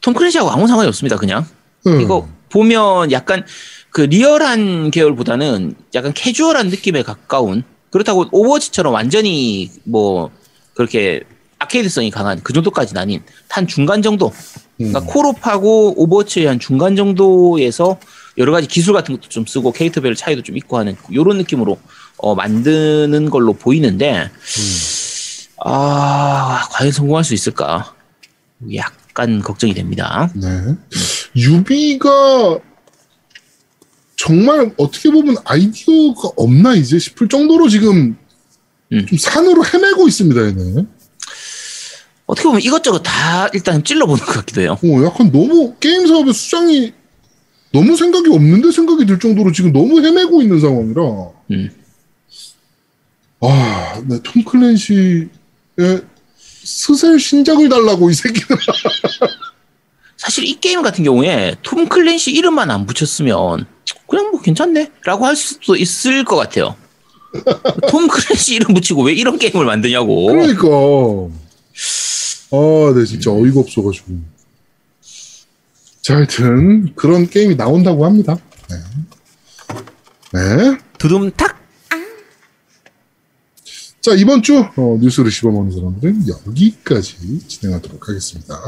톰 클랜시하고 아무 상관이 없습니다. 그냥 응. 이거 보면 약간 그 리얼한 계열보다는 약간 캐주얼한 느낌에 가까운 그렇다고 오버워치처럼 완전히 뭐 그렇게 아케이드성이 강한 그 정도까지는 아닌 한 중간 정도 음. 그러니까 콜옵하고 오버워치의 한 중간 정도에서 여러 가지 기술 같은 것도 좀 쓰고 캐릭터별 차이도 좀 있고 하는 이런 느낌으로 어, 만드는 걸로 보이는데 아 과연 성공할 수 있을까 약간 걱정이 됩니다. 네. 유비가 정말 어떻게 보면 아이디어가 없나 이제 싶을 정도로 지금 음. 좀 산으로 헤매고 있습니다, 얘네. 어떻게 보면 이것저것 다 일단 찔러보는 것 같기도 해요. 어, 약간 너무 게임 사업의 수장이 너무 생각이 없는데 생각이 들 정도로 지금 너무 헤매고 있는 상황이라. 음. 아, 네, 톰 클랜시의 스셀 신작을 달라고 이 새끼들. 사실 이 게임 같은 경우에 톰 클랜시 이름만 안 붙였으면 그냥 뭐 괜찮네 라고 할 수도 있을 것 같아요. 톰 클랜시 이름 붙이고 왜 이런 게임을 만드냐고. 그러니까. 아, 네, 진짜 어이가 없어가지고. 자, 하여튼, 그런 게임이 나온다고 합니다. 네. 네. 두둠탁. 자, 이번 주, 어, 뉴스를 씹어먹는 사람들은 여기까지 진행하도록 하겠습니다.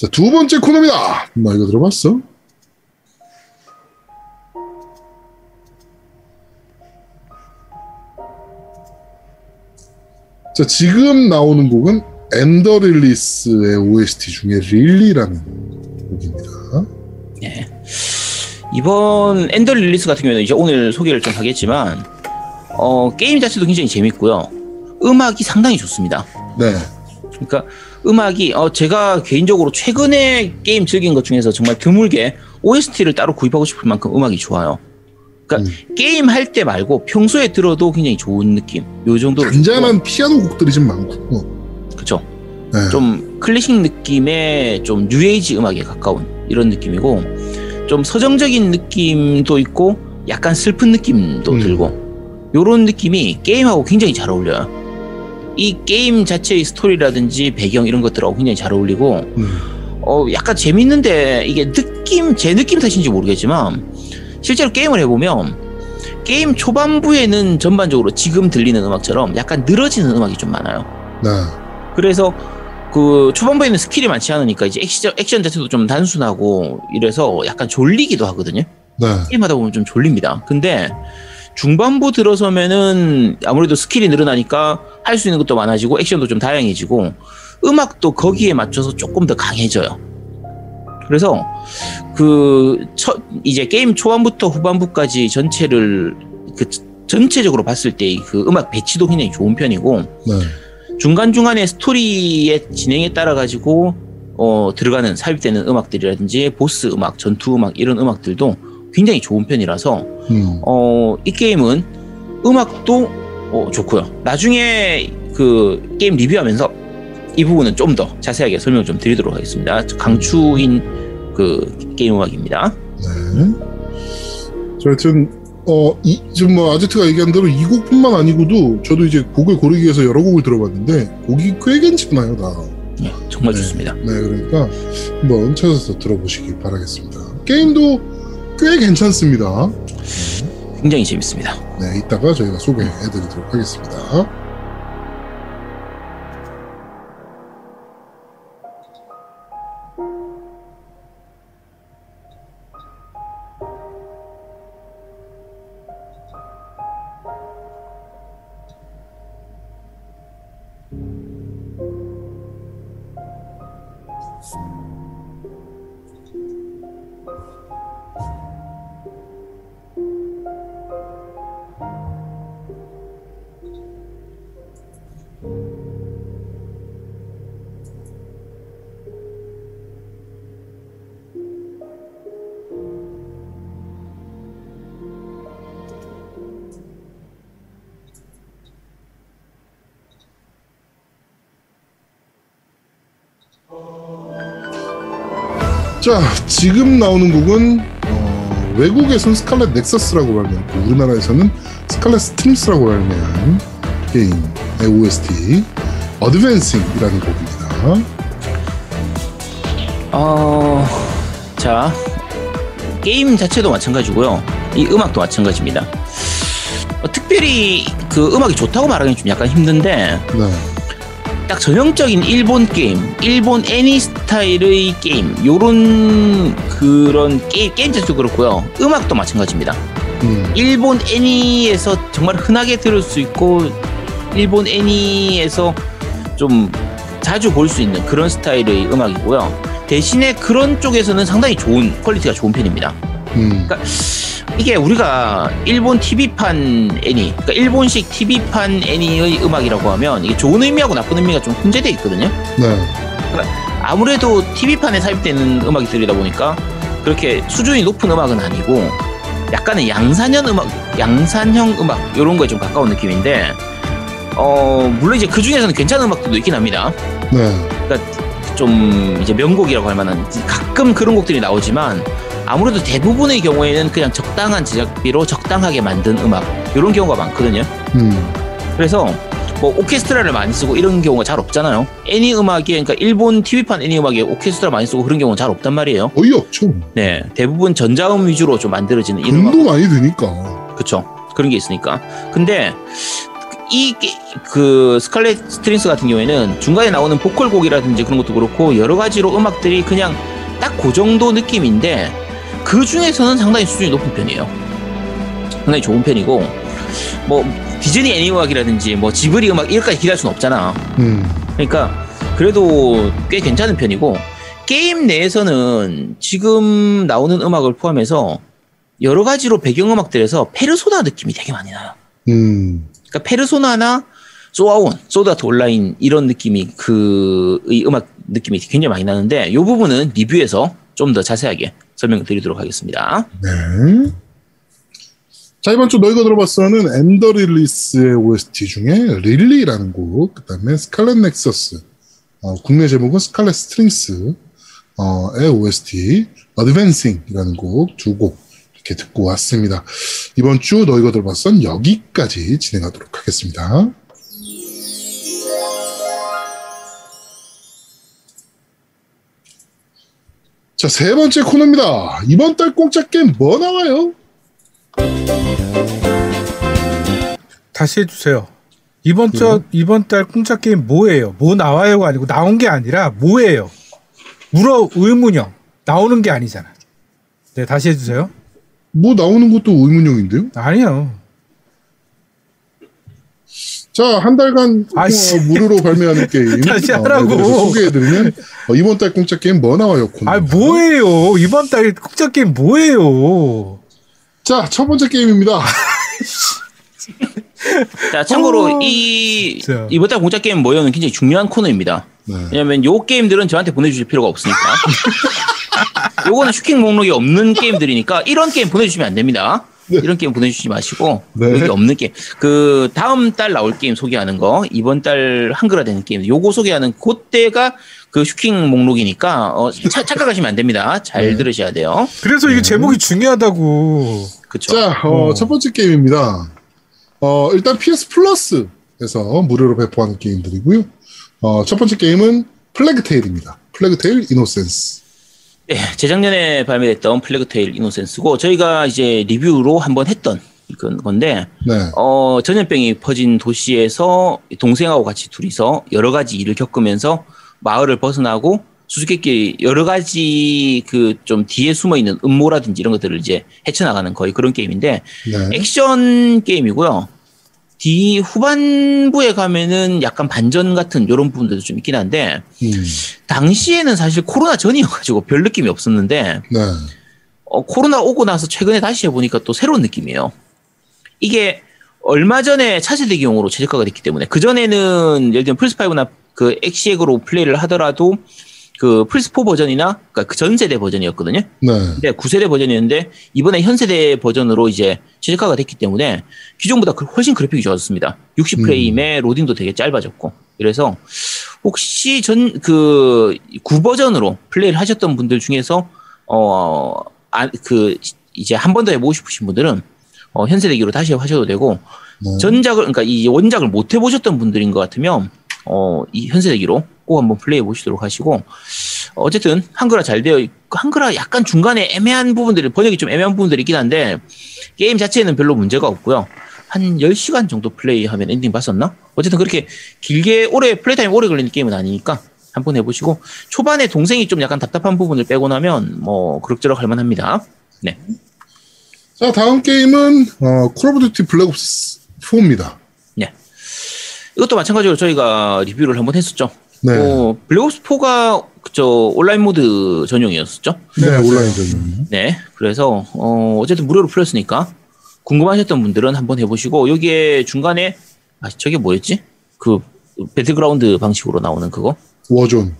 자, 두 번째 코너입니다. 너 이거 들어봤어? 자, 지금 나오는 곡은 엔더 릴리스의 OST 중에 릴리라는 곡입니다. 예. 이번 엔더 릴리스 같은 경우에는 이제 오늘 소개를 좀 하겠지만 어, 게임 자체도 굉장히 재밌고요. 음악이 상당히 좋습니다. 네. 그러니까 음악이 어, 제가 개인적으로 최근에 게임 즐긴 것 중에서 정말 드물게 OST를 따로 구입하고 싶을 만큼 음악이 좋아요. 그러니까 게임 할 때 말고 평소에 들어도 굉장히 좋은 느낌. 요 정도로 잔잔한 피아노 곡들이 좀 많고. 그렇죠. 네. 좀 클래식 느낌의 좀 뉴에이지 음악에 가까운 이런 느낌이고 좀 서정적인 느낌도 있고 약간 슬픈 느낌도 음. 들고 요런 느낌이 게임하고 굉장히 잘 어울려요. 이 게임 자체의 스토리라든지 배경 이런 것들하고 굉장히 잘 어울리고 음. 어 약간 재밌는데 이게 느낌 제 느낌 탓인지 모르겠지만 실제로 게임을 해보면 게임 초반부에는 전반적으로 지금 들리는 음악처럼 약간 늘어지는 음악이 좀 많아요. 네. 그래서 그 초반부에는 스킬이 많지 않으니까 이제 액션, 액션 자체도 좀 단순하고 이래서 약간 졸리기도 하거든요. 네. 게임하다 보면 좀 졸립니다. 근데 중반부 들어서면은 아무래도 스킬이 늘어나니까 할 수 있는 것도 많아지고 액션도 좀 다양해지고 음악도 거기에 맞춰서 조금 더 강해져요. 그래서 그 첫 이제 게임 초반부터 후반부까지 전체를 그 전체적으로 봤을 때 그 음악 배치도 굉장히 좋은 편이고 네. 중간 중간에 스토리의 진행에 따라 가지고 어, 들어가는 삽입되는 음악들이라든지 보스 음악, 전투 음악 이런 음악들도 굉장히 좋은 편이라서 음. 어, 이 게임은 음악도 어, 좋고요. 나중에 그 게임 리뷰하면서 이 부분은 좀 더 자세하게 설명을 좀 드리도록 하겠습니다. 강추인 그 게임 음악입니다. 네. 자, 하여튼, 어, 이, 지금 뭐, 아제트가 얘기한 대로 이 곡뿐만 아니고도 저도 이제 곡을 고르기 위해서 여러 곡을 들어봤는데, 곡이 꽤 괜찮아요, 다. 예, 정말 네. 좋습니다. 네, 그러니까 한번 찾아서 들어보시기 바라겠습니다. 게임도 꽤 괜찮습니다. 굉장히 재밌습니다. 네, 이따가 저희가 소개해드리도록 하겠습니다. 자, 지금 나오는 곡은 어, 외국에선 스칼렛 넥서스라고 발매했고 우리나라에서는 스칼렛 스트링스라고 발매한 게임의 OST 어드밴싱이라는 곡입니다. 어, 자, 게임 자체도 마찬가지고요. 이 음악도 마찬가지입니다. 어, 특별히 그 음악이 좋다고 말하기는 좀 약간 힘든데, 네, 딱 전형적인 일본 게임, 일본 애니 스타일의 게임, 요런 그런 게임, 게임 자체도 그렇고요. 음악도 마찬가지입니다. 음, 일본 애니에서 정말 흔하게 들을 수 있고, 일본 애니에서 좀 자주 볼 수 있는 그런 스타일의 음악이고요. 대신에 그런 쪽에서는 상당히 좋은 퀄리티가 좋은 편입니다. 음, 이게 우리가 일본 TV판 애니, 그러니까 일본식 TV판 애니의 음악이라고 하면 이게 좋은 의미하고 나쁜 의미가 좀 혼재되어 있거든요. 네, 아무래도 TV판에 삽입되는 음악들이다 보니까 그렇게 수준이 높은 음악은 아니고 약간의 양산형 음악, 양산형 음악 이런 거에 좀 가까운 느낌인데 어 물론 이제 그 중에서는 괜찮은 음악들도 있긴 합니다. 네, 그러니까 좀 이제 명곡이라고 할 만한 가끔 그런 곡들이 나오지만 아무래도 대부분의 경우에는 그냥 적당한 제작비로 적당하게 만든 음악 이런 경우가 많거든요. 음. 그래서 뭐 오케스트라를 많이 쓰고 이런 경우가 잘 없잖아요. 애니 음악에 그러니까 일본 TV판 애니 음악에 오케스트라 많이 쓰고 그런 경우는 잘 없단 말이에요. 거의 없죠. 네, 대부분 전자음 위주로 좀 만들어지는 이런 돈도 많이 드니까. 그쵸 그런 게 있으니까. 근데 이그 스칼렛 스트링스 같은 경우에는 중간에 나오는 보컬 곡이라든지 그런 것도 그렇고 여러 가지로 음악들이 그냥 딱 그 정도 느낌인데 그 중에서는 상당히 수준이 높은 편이에요. 상당히 좋은 편이고 뭐 디즈니 애니 음악이라든지 뭐 지브리 음악 이렇게까지 기대할 수는 없잖아. 음. 그러니까 그래도 꽤 괜찮은 편이고 게임 내에서는 지금 나오는 음악을 포함해서 여러 가지로 배경 음악들에서 페르소나 느낌이 되게 많이 나요. 음. 그러니까 페르소나나 소아온, 소드아트 온라인 이런 느낌이 그의 음악 느낌이 굉장히 많이 나는데 이 부분은 리뷰에서 좀 더 자세하게 설명드리도록 하겠습니다. 네. 자, 이번 주 너 이거 들어봤어는 엔더 릴리스의 OST 중에 릴리라는 곡, 그 다음에 스칼렛 넥서스, 어, 국내 제목은 스칼렛 스트링스, 어, 의 OST, 어드밴싱이라는 곡 두 곡 이렇게 듣고 왔습니다. 이번 주 너 이거 들어봤어는 여기까지 진행하도록 하겠습니다. 자, 세 번째 코너입니다. 이번 달 공짜 게임 뭐 나와요? 다시 해주세요. 이번 주 이번 달 공짜 게임 뭐예요? 뭐 나와요가 아니고 나온 게 아니라 뭐예요? 물어 의문형 나오는 게 아니잖아. 네 다시 해주세요. 뭐 나오는 것도 의문형인데요? 아니요. 자, 한 달간 아이씨. 어, 무료로 발매하는 게임. 다시 어, 하라고. 그래서 소개해드리면 어, 이번 달 공짜 게임 뭐 나와요? 코너. 아 뭐예요? 이번 달 공짜 게임 뭐예요? 자, 첫 번째 게임입니다. 자, 참고로 어, 이 진짜. 이번 달 공짜 게임 뭐예요는 굉장히 중요한 코너입니다. 네. 왜냐면 요 게임들은 저한테 보내주실 필요가 없으니까. 요거는 슈킹 목록이 없는 게임들이니까 이런 게임 보내주시면 안 됩니다. 네. 이런 게임 보내주시지 마시고 네. 여기 없는 게임 그 다음 달 나올 게임 소개하는 거 이번 달 한글화되는 게임 요거 소개하는 그때가 그 슈킹 목록이니까 어, 차- 착각하시면 안 됩니다. 잘 네. 들으셔야 돼요. 그래서 이게 제목이 중요하다고. 그쵸? 자, 어, 어. 첫 번째 게임입니다. 어, 일단 PS Plus에서 무료로 배포하는 게임들이고요. 어, 첫 번째 게임은 Plague Tale입니다. Plague Tale Innocence. 네, 재작년에 발매됐던 Plague Tale Innocence고 저희가 이제 리뷰로 한번 했던 그 건데 네. 어, 전염병이 퍼진 도시에서 동생하고 같이 둘이서 여러 가지 일을 겪으면서 마을을 벗어나고 수수께끼 여러 가지 그 좀 뒤에 숨어 있는 음모라든지 이런 것들을 이제 헤쳐나가는 거의 그런 게임인데 네. 액션 게임이고요. 뒤 후반부에 가면은 약간 반전 같은 이런 부분들도 좀 있긴 한데 음, 당시에는 사실 코로나 전이어가지고 별 느낌이 없었는데 네. 어, 코로나 오고 나서 최근에 다시 해보니까 또 새로운 느낌이에요. 이게 얼마 전에 차세대기용으로 최저가가 됐기 때문에 그 전에는 예를 들면 플스5나 그 엑시액으로 플레이를 하더라도 그 플스4 버전이나 그러니까 그 전 세대 버전이었거든요. 네. 근데 9세대 버전이었는데 이번에 현 세대 버전으로 이제 최저가가 됐기 때문에 기존보다 그- 훨씬 그래픽이 좋아졌습니다. 60프레임에 로딩도 되게 짧아졌고 그래서 혹시 전 그 구버전으로 플레이를 하셨던 분들 중에서 어그 이제 한 번 더 해보고 싶으신 분들은 어, 현 세대기로 다시 하셔도 되고 네. 전작을 그러니까 이 원작을 못 해보셨던 분들인 것 같으면 어, 이 현세대기로 꼭 한번 플레이해 보시도록 하시고 어쨌든 한글화 잘 되어 있고 한글화 약간 중간에 애매한 부분들이 번역이 좀 애매한 부분들이 있긴 한데 게임 자체는 별로 문제가 없고요. 한 10시간 정도 플레이하면 엔딩 봤었나? 어쨌든 그렇게 길게 오래 플레이 타임 오래 걸리는 게임은 아니니까 한번 해보시고 초반에 동생이 좀 약간 답답한 부분을 빼고 나면 뭐 그럭저럭 할만합니다. 네. 자, 다음 게임은 어, Call of Duty Black Ops 4입니다. 네. 이것도 마찬가지로 저희가 리뷰를 한번 했었죠. 네. 어, Black Ops 4가 저 온라인 모드 전용이었었죠. 네, 온라인 전용. 네. 그래서 어, 어쨌든 무료로 풀렸으니까 궁금하셨던 분들은 한번 해보시고 여기에 중간에 아 저게 뭐였지? 그 Battlegrounds 방식으로 나오는 그거 Warzone.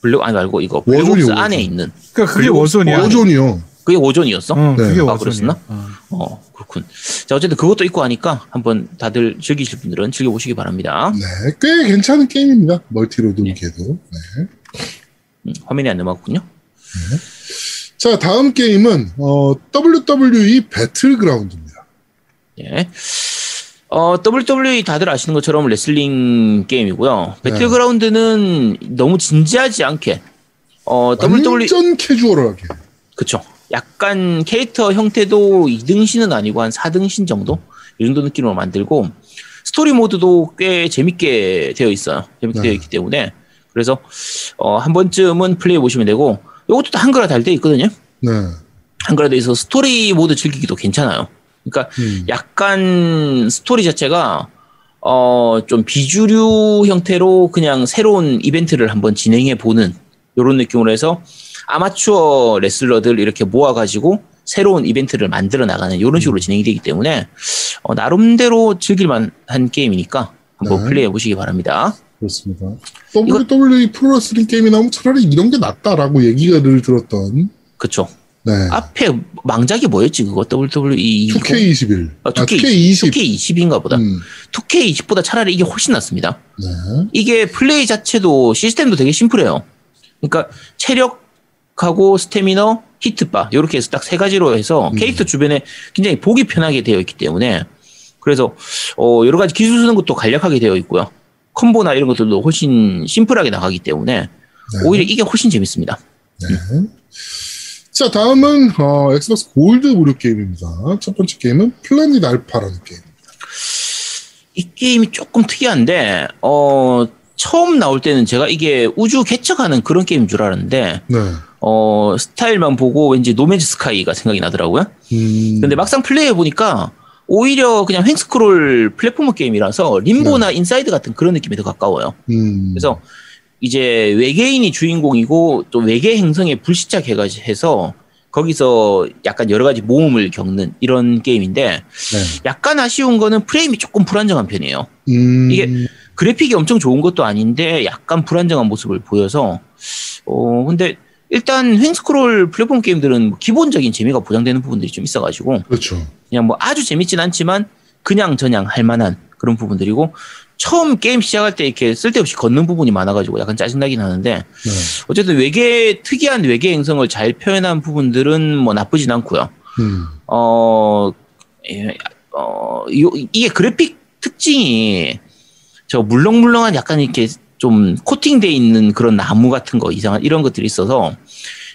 Black 아니 말고 이거 Warzone이 Black Ops Warzone. 안에 있는 그러니까 그게 Warzone이야. Warzone이요. 그게 Warzone이었어? 어, 네. 그게 아. 그랬었나? 어. 어 그렇군. 자 어쨌든 그것도 있고 하니까 한번 다들 즐기실 분들은 즐겨보시기 바랍니다. 네, 꽤 괜찮은 게임입니다. 멀티로 놀기에도. 네. 음, 화면이 안 넘어갔군요. 자, 다음 게임은 어, WWE 배틀그라운드입니다. 예. 어, WWE 다들 아시는 것처럼 레슬링 게임이고요. 네. Battlegrounds는 너무 진지하지 않게, 어, WWE, 완전 캐주얼하게. 그쵸. 약간 캐릭터 형태도 2등신은 아니고 한 4등신 정도? 이 정도 느낌으로 만들고, 스토리 모드도 꽤 재밌게 되어 있어요. 재밌게 네. 되어 있기 때문에. 그래서, 어, 한 번쯤은 플레이해 보시면 되고, 요것도 다 한글화 잘 되어 있거든요. 네. 한글화 있어서 스토리 모드 즐기기도 괜찮아요. 그러니까 음. 약간 스토리 자체가 어 좀 비주류 형태로 그냥 새로운 이벤트를 한번 진행해 보는 이런 느낌으로 해서 아마추어 레슬러들 이렇게 모아가지고 새로운 이벤트를 만들어 나가는 이런 식으로 진행이 되기 때문에 어, 나름대로 즐길만 한 게임이니까 한번 네. 플레이해 보시기 바랍니다. 그렇습니다. WWE 프로레슬링 게임이 나오면 차라리 이런 게 낫다라고 얘기가 늘 들었던 그쵸? 네. 앞에 망작이 뭐였지 그거 WWE 2K21. 아, 아, 2K, 2K20. 2K20인가 보다. 음. 2K20보다 차라리 이게 훨씬 낫습니다. 네. 이게 플레이 자체도 시스템도 되게 심플해요. 그러니까 체력 하고 스태미너, heat bar 이렇게 해서 딱 세 가지로 해서 캐릭터 주변에 굉장히 보기 편하게 되어 있기 때문에 그래서 어, 여러 가지 기술 쓰는 것도 간략하게 되어 있고요. combo나 이런 것들도 훨씬 심플하게 나가기 때문에 네. 오히려 이게 훨씬 재밌습니다. 네. 자, 다음은 어, Xbox Gold 무료 게임입니다. 첫 번째 게임은 Planet Alpha라는 게임. 이 게임이 조금 특이한데 어, 처음 나올 때는 제가 이게 우주 개척하는 그런 게임인 줄 알았는데 네. 어, 스타일만 보고 왠지 No Man's Sky가 생각이 나더라고요. 음, 근데 막상 플레이해 보니까 오히려 그냥 횡스크롤 platformer 게임이라서 Limbo나 Inside 같은 그런 느낌이 더 가까워요. 음, 그래서 이제 외계인이 주인공이고 또 외계 행성에 불시착해가지고 해서 거기서 약간 여러 가지 모험을 겪는 이런 게임인데 네. 약간 아쉬운 거는 프레임이 조금 불안정한 편이에요. 음, 이게 그래픽이 엄청 좋은 것도 아닌데 약간 불안정한 모습을 보여서 어 근데 일단 횡스크롤 플랫폼 게임들은 뭐 기본적인 재미가 보장되는 부분들이 좀 있어가지고 그렇죠. 그냥 뭐 아주 재밌진 않지만 그냥 저냥 할 만한 그런 부분들이고 처음 게임 시작할 때 이렇게 쓸데없이 걷는 부분이 많아가지고 약간 짜증나긴 하는데 네. 어쨌든 외계 특이한 외계 행성을 잘 표현한 부분들은 뭐 나쁘진 않고요. 음, 어, 예, 어, 요- 이게 그래픽 특징이 저 물렁물렁한 약간 이렇게 좀 코팅돼 있는 그런 나무 같은 거 이상한 이런 것들이 있어서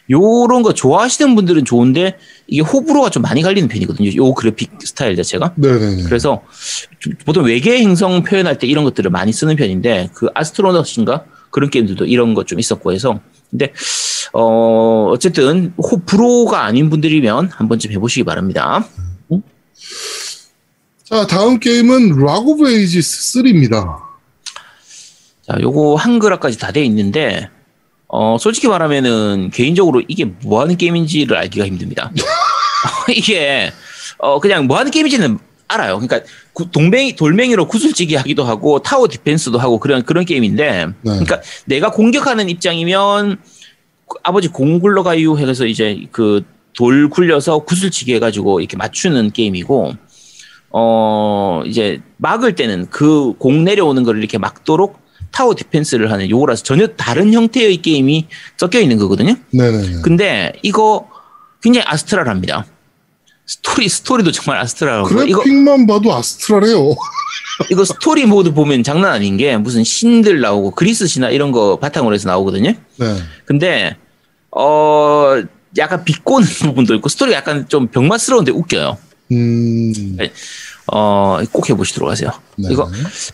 요런 거 좋아하시는 분들은 좋은데 이게 호불호가 좀 많이 갈리는 편이거든요. 요 그래픽 스타일 자체가. 네네네. 그래서 좀 보통 외계 행성 표현할 때 이런 것들을 많이 쓰는 편인데 그 아스트로넛인가 그런 게임들도 이런 것 좀 있었고 해서 근데 어 어쨌든 호불호가 아닌 분들이면 한 번쯤 해보시기 바랍니다. 자, 다음 게임은 Rock of Ages 3입니다. 자, 요거 한글화까지 다 돼 있는데 어 솔직히 말하면은 개인적으로 이게 뭐 하는 게임인지를 알기가 힘듭니다. 이게 어 그냥 뭐 하는 게임인지는 알아요. 그러니까 구- 동맹이 돌멩이로 구슬치기 하기도 하고 tower defense도 하고 그런 그런 게임인데 그러니까 내가 공격하는 입장이면 그 아버지 공 굴러가유 해서 이제 그 돌 굴려서 구슬치기 해가지고 이렇게 맞추는 게임이고 어 이제 막을 때는 그 공 내려오는 걸 이렇게 막도록 tower defense를 하는 요거라서 전혀 다른 형태의 게임이 섞여 있는 거거든요. 네네네. 근데 이거 굉장히 astral합니다. 스토리 스토리도 정말 astral하고 그래픽만 봐도 astral해요. 이거 스토리 모드 보면 장난 아닌 게 무슨 신들 나오고 그리스 신화 이런 거 바탕으로 해서 나오거든요. 네. 근데 어 약간 비꼬는 부분도 있고 스토리가 약간 좀 병맛스러운데 웃겨요. 음, 어 꼭 해보시도록 하세요. 네. 이거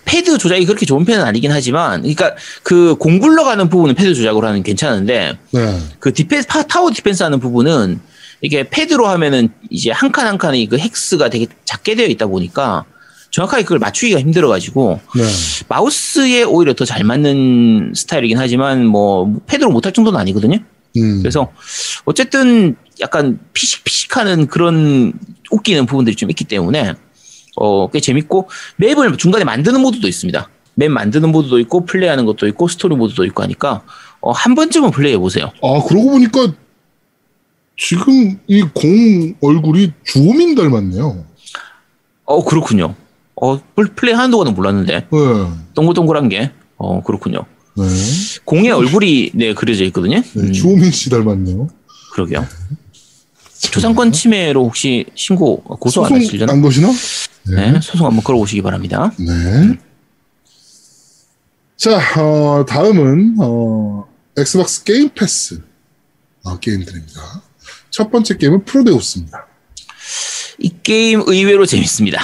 패드 조작이 그렇게 좋은 편은 아니긴 하지만, 그러니까 그 공 굴러 가는 부분은 패드 조작으로 하는 괜찮은데 네. 그 defense 타- tower defense 하는 부분은 이게 패드로 하면은 이제 한 칸 한 칸이 그 hex가 되게 작게 되어 있다 보니까 정확하게 그걸 맞추기가 힘들어가지고 네. 마우스에 오히려 더 잘 맞는 스타일이긴 하지만 뭐 패드로 못할 정도는 아니거든요. 음, 그래서 어쨌든 약간 피식피식하는 그런 웃기는 부분들이 좀 있기 때문에 어, 꽤 재밌고 맵을 중간에 만드는 모드도 있습니다. 맵 만드는 모드도 있고 플레이하는 것도 있고 스토리 모드도 있고 하니까 어, 한 번쯤은 플레이해 보세요. 아, 그러고 보니까 지금 이 공 얼굴이 주호민 닮았네요. 어 그렇군요. 어 플- 플레이하는 동안은 몰랐는데 네. 동글동글한 게 어 그렇군요. 네. 공의 얼굴이 네 그려져 있거든요. 네, 음, 주호민 씨 닮았네요. 그러게요. 초상권 침해로 혹시 신고 고소 안 하시려나? 안 거시나? 네. 네, 소송 한번 걸어보시기 바랍니다. 네. 자, 어, 다음은, 어, Xbox Game Pass 어, 게임들입니다. 첫 번째 게임은 프로데우스입니다. 이 게임 의외로 재밌습니다.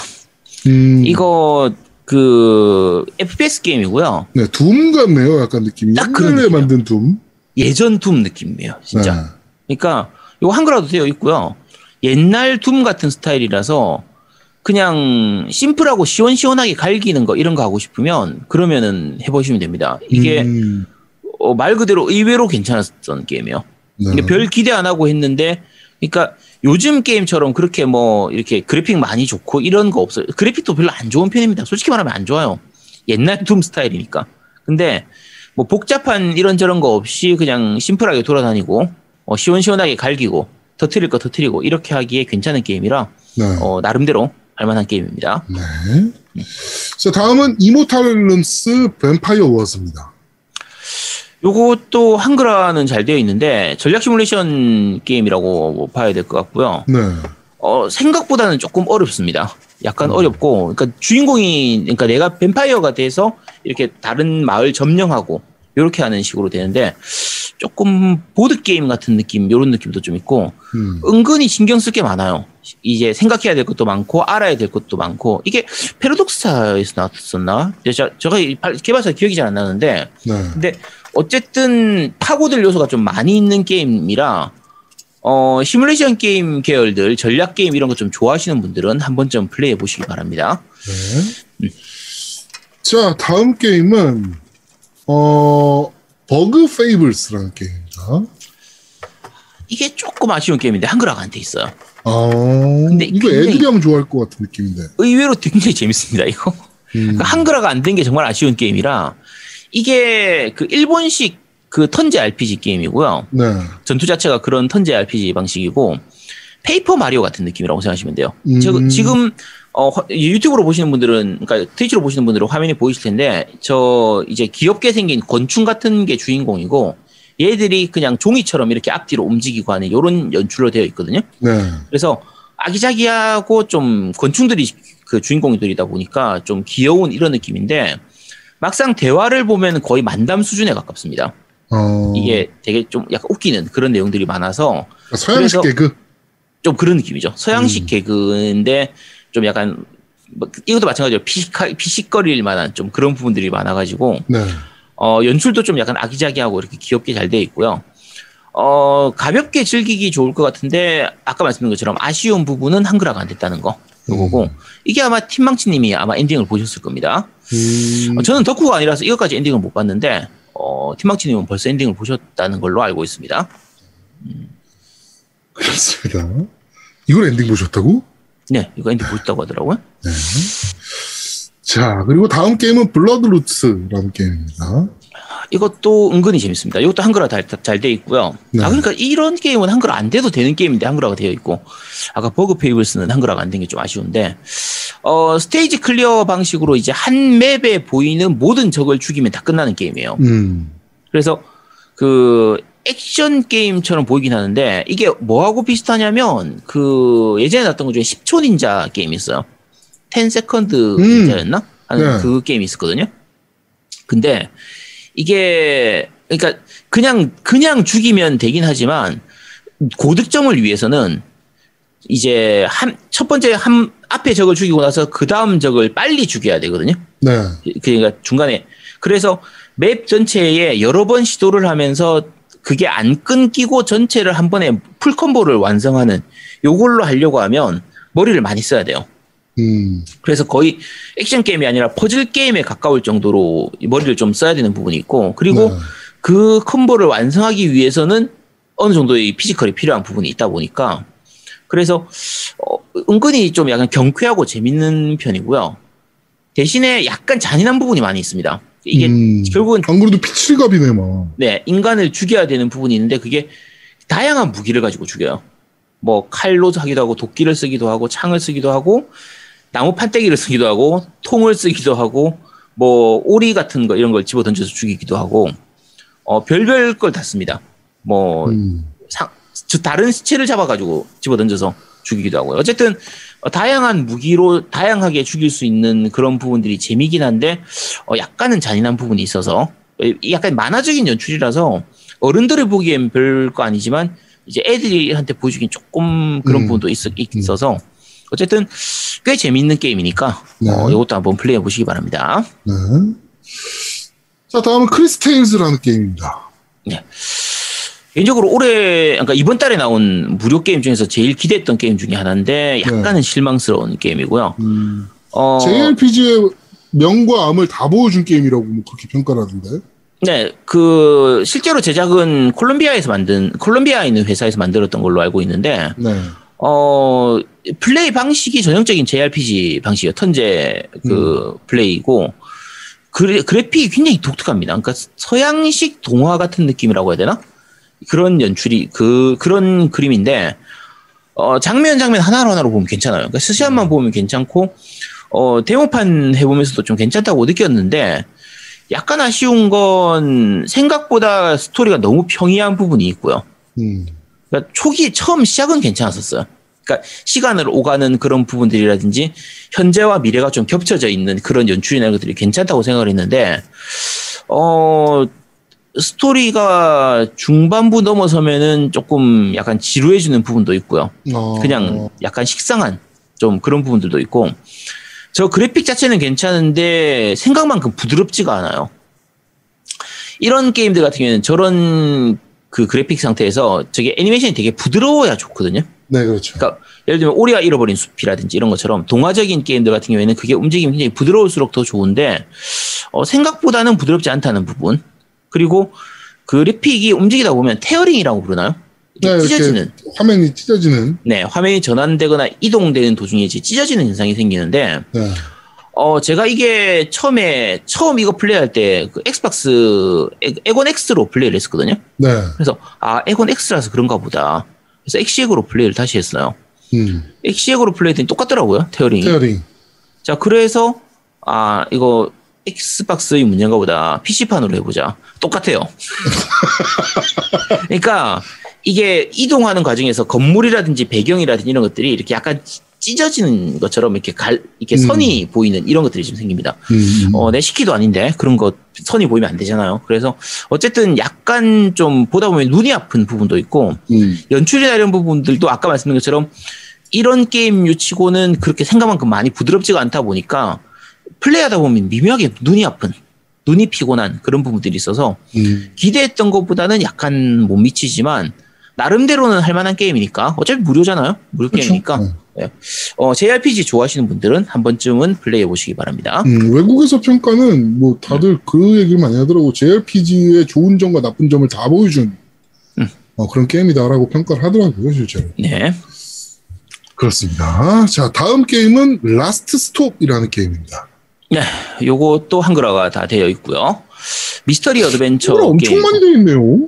음, 이거 그 FPS 게임이고요. 네, 둠 같네요. 약간 느낌이. 딱 그런 느낌이요. 만든 둠. 예전 둠 느낌이에요, 진짜. 그러니까 이거 한글화도 되어 있고요. 옛날 둠 같은 스타일이라서 그냥 심플하고 시원시원하게 갈기는 거 이런 거 하고 싶으면 그러면은 해보시면 됩니다. 네. 이게 음, 어, 말 그대로 의외로 괜찮았던 게임이에요. 네. 이게 별 기대 안 하고 했는데, 그러니까 요즘 게임처럼 그렇게 뭐 이렇게 그래픽 많이 좋고 이런 거 없어요. 그래픽도 별로 안 좋은 편입니다. 솔직히 말하면 안 좋아요. 옛날 둠 스타일이니까. 근데 뭐 복잡한 이런저런 거 없이 그냥 심플하게 돌아다니고 어, 시원시원하게 갈기고 터트릴 거 터트리고 이렇게 하기에 괜찮은 게임이라 네. 어, 나름대로 할만한 게임입니다. 네. 자, 다음은 Immortal Realms Vampire Wars입니다. 요것도 한글화는 잘 되어 있는데 전략 시뮬레이션 게임이라고 뭐 봐야 될 것 같고요. 네. 어, 생각보다는 조금 어렵습니다. 약간 어렵고, 그러니까 주인공이, 그러니까 내가 뱀파이어가 돼서 이렇게 다른 마을 점령하고, 이렇게 하는 식으로 되는데, 조금 보드 게임 같은 느낌, 요런 느낌도 좀 있고, 음. 은근히 신경 쓸 게 많아요. 이제 생각해야 될 것도 많고, 알아야 될 것도 많고, 이게 패러독스타에서 나왔었나? 제가, 제가 개발사 기억이 잘 안 나는데, 네. 근데 어쨌든 파고들 요소가 좀 많이 있는 게임이라 어 시뮬레이션 게임 계열들 전략 게임 이런 거 좀 좋아하시는 분들은 한 번쯤 플레이해 보시기 바랍니다. 네. 자, 다음 게임은, 어, Bug Fables라는 게임입니다. 이게 조금 아쉬운 게임인데 한글화가 안 돼 있어요. 아, 근데 이거 애들이 하면 좋아할 것 같은 느낌인데. 의외로 굉장히 재밌습니다. 이거 음. 그러니까 한글화가 안 된 게 정말 아쉬운 게임이라 이게 그 일본식 그 turn제 RPG 게임이고요. 네. 전투 자체가 그런 turn제 RPG 방식이고 Paper Mario 같은 느낌이라고 생각하시면 돼요. 음. 저- 지금 어, 화- 유튜브로 보시는 분들은 그러니까 Twitch로 보시는 분들은 화면이 보이실 텐데 저 이제 귀엽게 생긴 곤충 같은 게 주인공이고 얘들이 그냥 종이처럼 이렇게 앞뒤로 움직이고 하는 이런 연출로 되어 있거든요. 네. 그래서 아기자기하고 좀 건충들이 그 주인공들이다 보니까 좀 귀여운 이런 느낌인데 막상 대화를 보면 거의 만담 수준에 가깝습니다. 어, 이게 되게 좀 약간 웃기는 그런 내용들이 많아서 서양식 그래서- 개그. 좀 그런 느낌이죠. 서양식 음. 개그인데 좀 약간 뭐 이것도 마찬가지로 피식하, 피식거릴 만한 좀 그런 부분들이 많아가지고 네. 어, 연출도 좀 약간 아기자기하고 이렇게 귀엽게 잘 돼 있고요. 어, 가볍게 즐기기 좋을 것 같은데 아까 말씀드린 것처럼 아쉬운 부분은 한글화가 안 됐다는 거. 요거고 이게 아마 팀망치님이 아마 엔딩을 보셨을 겁니다. 음, 어, 저는 덕후가 아니라서 이것까지 엔딩을 못 봤는데 어, 팀망치님은 벌써 엔딩을 보셨다는 걸로 알고 있습니다. 그렇습니다. 이걸 엔딩 보셨다고? 네, 이거 엔딩 보셨다고 하더라고요. 네. 자, 그리고 다음 게임은 Bloodroots라는 게임입니다. 이것도 은근히 재밌습니다. 이것도 한글화 잘 돼 있고요. 네. 아, 그러니까 이런 게임은 한글화 안 돼도 되는 게임인데 한글화가 되어 있고, 아까 Bug Fables는 한글화가 안 된 게 좀 아쉬운데, 어, stage clear 방식으로 이제 한 맵에 보이는 모든 적을 죽이면 다 끝나는 게임이에요. 음, 그래서 그 액션 게임처럼 보이긴 하는데, 이게 뭐하고 비슷하냐면, 그 예전에 나왔던 것 중에 10초 닌자 게임이 있어요. 10 Second 음. Ninja였나? 하는 네. 그 게임이 있었거든요. 근데 이게 그러니까 그냥 그냥 죽이면 되긴 하지만 고득점을 위해서는 이제 한 첫 번째 한 앞에 적을 죽이고 나서 그 다음 적을 빨리 죽여야 되거든요. 네. 그러니까 중간에 그래서 맵 전체에 여러 번 시도를 하면서 그게 안 끊기고 전체를 한 번에 full combo를 완성하는 요걸로 하려고 하면 머리를 많이 써야 돼요. 음, 그래서 거의 액션 게임이 아니라 퍼즐 게임에 가까울 정도로 이 머리를 좀 써야 되는 부분이 있고 그리고 네. 그 콤보를 완성하기 위해서는 어느 정도의 피지컬이 필요한 부분이 있다 보니까 그래서 어, 은근히 좀 약간 경쾌하고 재밌는 편이고요. 대신에 약간 잔인한 부분이 많이 있습니다. 이게 음, 결국은 안 그래도 피칠갑이네, 막. 네, 인간을 죽여야 되는 부분이 있는데 그게 다양한 무기를 가지고 죽여요. 뭐 칼로 하기도 하고 도끼를 쓰기도 하고 창을 쓰기도 하고 나무 판때기를 쓰기도 하고 통을 쓰기도 하고 뭐 오리 같은 거 이런 걸 집어 던져서 죽이기도 하고 어 별별 걸 다 씁니다. 뭐 음, 상, 저 다른 시체를 잡아가지고 집어 던져서 죽이기도 하고요. 어쨌든 어, 다양한 무기로 다양하게 죽일 수 있는 그런 부분들이 재미긴 한데 어, 약간은 잔인한 부분이 있어서 어, 약간 만화적인 연출이라서 어른들을 보기엔 별거 아니지만 이제 애들한테 보여주긴 조금 그런 음. 부분도 있, 있어서 어쨌든 꽤 재밌는 게임이니까 네. 어, 이것도 한번 플레이해 보시기 바랍니다. 네. 자, 다음은 크리스테일즈라는 게임입니다. 개인적으로 올해 그러니까 이번 달에 나온 무료 게임 중에서 제일 기대했던 게임 중에 하나인데 약간은 실망스러운 게임이고요. 음, 어, JRPG의 명과 암을 다 보여준 게임이라고 뭐 그렇게 평가를 하던데. 네, 그 실제로 제작은 콜롬비아에서 만든 콜롬비아에 있는 회사에서 만들었던 걸로 알고 있는데 네. 어 플레이 방식이 전형적인 JRPG 방식이에요. 턴제 그 플레이고 그래, 그래픽이 굉장히 독특합니다. 그러니까 서양식 동화 같은 느낌이라고 해야 되나? 그런 연출이 그 그런 그림인데 어 장면 장면 하나로 하나로 보면 괜찮아요. 그러니까 스샷만 보면 괜찮고 어 데모판 해보면서도 좀 괜찮다고 느꼈는데 약간 아쉬운 건 생각보다 스토리가 너무 평이한 부분이 있고요. 음. 그러니까 초기 처음 시작은 괜찮았었어요. 그러니까 시간을 오가는 그런 부분들이라든지 현재와 미래가 좀 겹쳐져 있는 그런 연출이나 것들이 괜찮다고 생각을 했는데 어 스토리가 중반부 넘어서면은 조금 약간 지루해지는 부분도 있고요. 어, 그냥 약간 식상한 좀 그런 부분들도 있고 저 그래픽 자체는 괜찮은데 생각만큼 부드럽지가 않아요. 이런 게임들 같은 경우에는 저런 그 그래픽 상태에서 저게 애니메이션이 되게 부드러워야 좋거든요. 네, 그렇죠. 그러니까 예를 들면 오리와 잃어버린 숲이라든지 이런 것처럼 동화적인 게임들 같은 경우에는 그게 움직임이 굉장히 부드러울수록 더 좋은데 어, 생각보다는 부드럽지 않다는 부분 그리고 그래픽이 움직이다 보면 tearing이라고 부르나요? 네, 찢어지는 화면이 찢어지는. 네, 화면이 전환되거나 이동되는 도중에 이제 찢어지는 현상이 생기는데, 네. 어, 제가 이게 처음에, 처음 이거 플레이할 때, 그 Xbox, 엑- 엑원 X로 플레이를 했었거든요. 네. 그래서, 아, 엑원 X라서 그런가 보다. 그래서 엑시엑으로 플레이를 다시 했어요. 음. 엑시엑으로 플레이했더니 똑같더라고요, tearing이. Tearing. 자, 그래서, 아, 이거, Xbox의 문제인가 보다. PC판으로 해보자. 똑같아요. 그러니까, 이게 이동하는 과정에서 건물이라든지 배경이라든지 이런 것들이 이렇게 약간 찢- 찢어지는 것처럼 이렇게 갈, 이렇게 음. 선이 보이는 이런 것들이 좀 생깁니다. 음. 어, 내 시키도 아닌데 그런 거 선이 보이면 안 되잖아요. 그래서 어쨌든 약간 좀 보다 보면 눈이 아픈 부분도 있고 음. 연출이나 이런 부분들도 아까 말씀드린 것처럼 이런 게임 유 치고는 그렇게 생각만큼 많이 부드럽지가 않다 보니까 플레이하다 보면 미묘하게 눈이 아픈 눈이 피곤한 그런 부분들이 있어서 음. 기대했던 것보다는 약간 못 미치지만 나름대로는 할 만한 게임이니까 어차피 무료잖아요. 무료 그렇죠. 게임이니까 네. 예. 어, JRPG 좋아하시는 분들은 한 번쯤은 플레이해 보시기 바랍니다. 음, 외국에서 평가는 뭐 다들 그 얘기를 많이 하더라고. JRPG의 좋은 점과 나쁜 점을 다 보여준 음. 어, 그런 게임이다라고 평가를 하더라고요, 실제로. 네. 그렇습니다. 자, 다음 게임은 Last Stop이라는 게임입니다. 네. 요것도 한글화가 다 되어 있고요. 미스터리 어드벤처 엄청 게임. 많이 돼 있네요.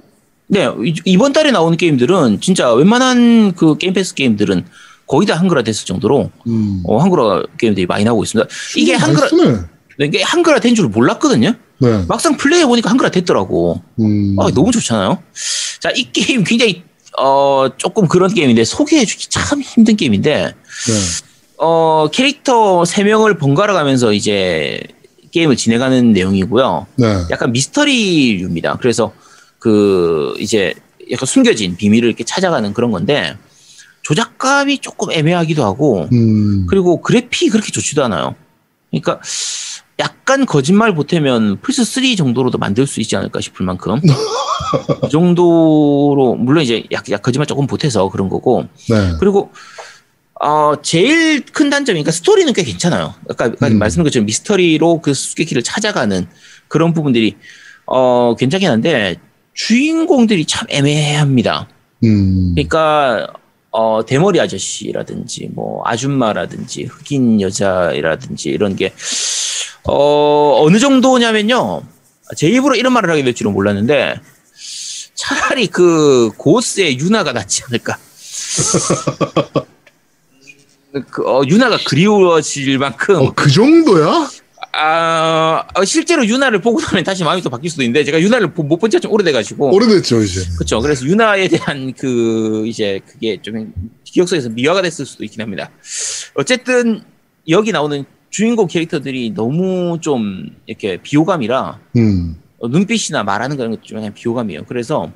네. 이- 이번 달에 나오는 게임들은 진짜 웬만한 그 Game Pass 게임들은 거의 다 한글화 됐을 정도로 음. 어, 한글화 게임들이 많이 나오고 있습니다. 이게 한글화 됐네. 이게 한글화 된 줄 몰랐거든요. 네. 막상 플레이해 보니까 한글화 됐더라고. 음. 아, 너무 좋잖아요. 자, 이 게임 굉장히 어 조금 그런 게임인데 소개해 주기 참 힘든 게임인데 네. 어 캐릭터 3명을 번갈아 가면서 이제 게임을 진행하는 내용이고요. 네. 약간 미스터리류입니다. 그래서 그 이제 약간 숨겨진 비밀을 이렇게 찾아가는 그런 건데 조작감이 조금 애매하기도 하고 음. 그리고 그래픽이 그렇게 좋지도 않아요. 그러니까 약간 거짓말 보태면 플스 3 정도로도 만들 수 있지 않을까 싶을 만큼 그 정도로 물론 이제 약, 약 거짓말 조금 보태서 그런 거고 네. 그리고 어 제일 큰 단점이 그러니까 스토리는 꽤 괜찮아요. 아까, 아까 음. 말씀드린 것처럼 미스터리로 그 수수께끼를 찾아가는 그런 부분들이 어 괜찮긴 한데 주인공들이 참 애매합니다. 음. 그러니까 어 대머리 아저씨라든지 뭐 아줌마라든지 흑인 여자라든지 이런 게 어, 어느 정도냐면요. 제 입으로 이런 말을 하게 될 줄은 몰랐는데 차라리 그 고스의 유나가 낫지 않을까. 그, 어, 유나가 그리워질 만큼 어, 그 정도야? 아, 어, 실제로 유나를 보고 나면 다시 마음이 또 바뀔 수도 있는데 제가 유나를 못 본 지가 좀 오래돼가지고 오래됐죠 이제. 그렇죠. 그래서 유나에 대한 그 이제 그게 좀 기억 속에서 미화가 됐을 수도 있긴 합니다. 어쨌든 여기 나오는 주인공 캐릭터들이 너무 좀 이렇게 비호감이라 음. 어, 눈빛이나 말하는 그런 것좀 약간 비호감이에요. 그래서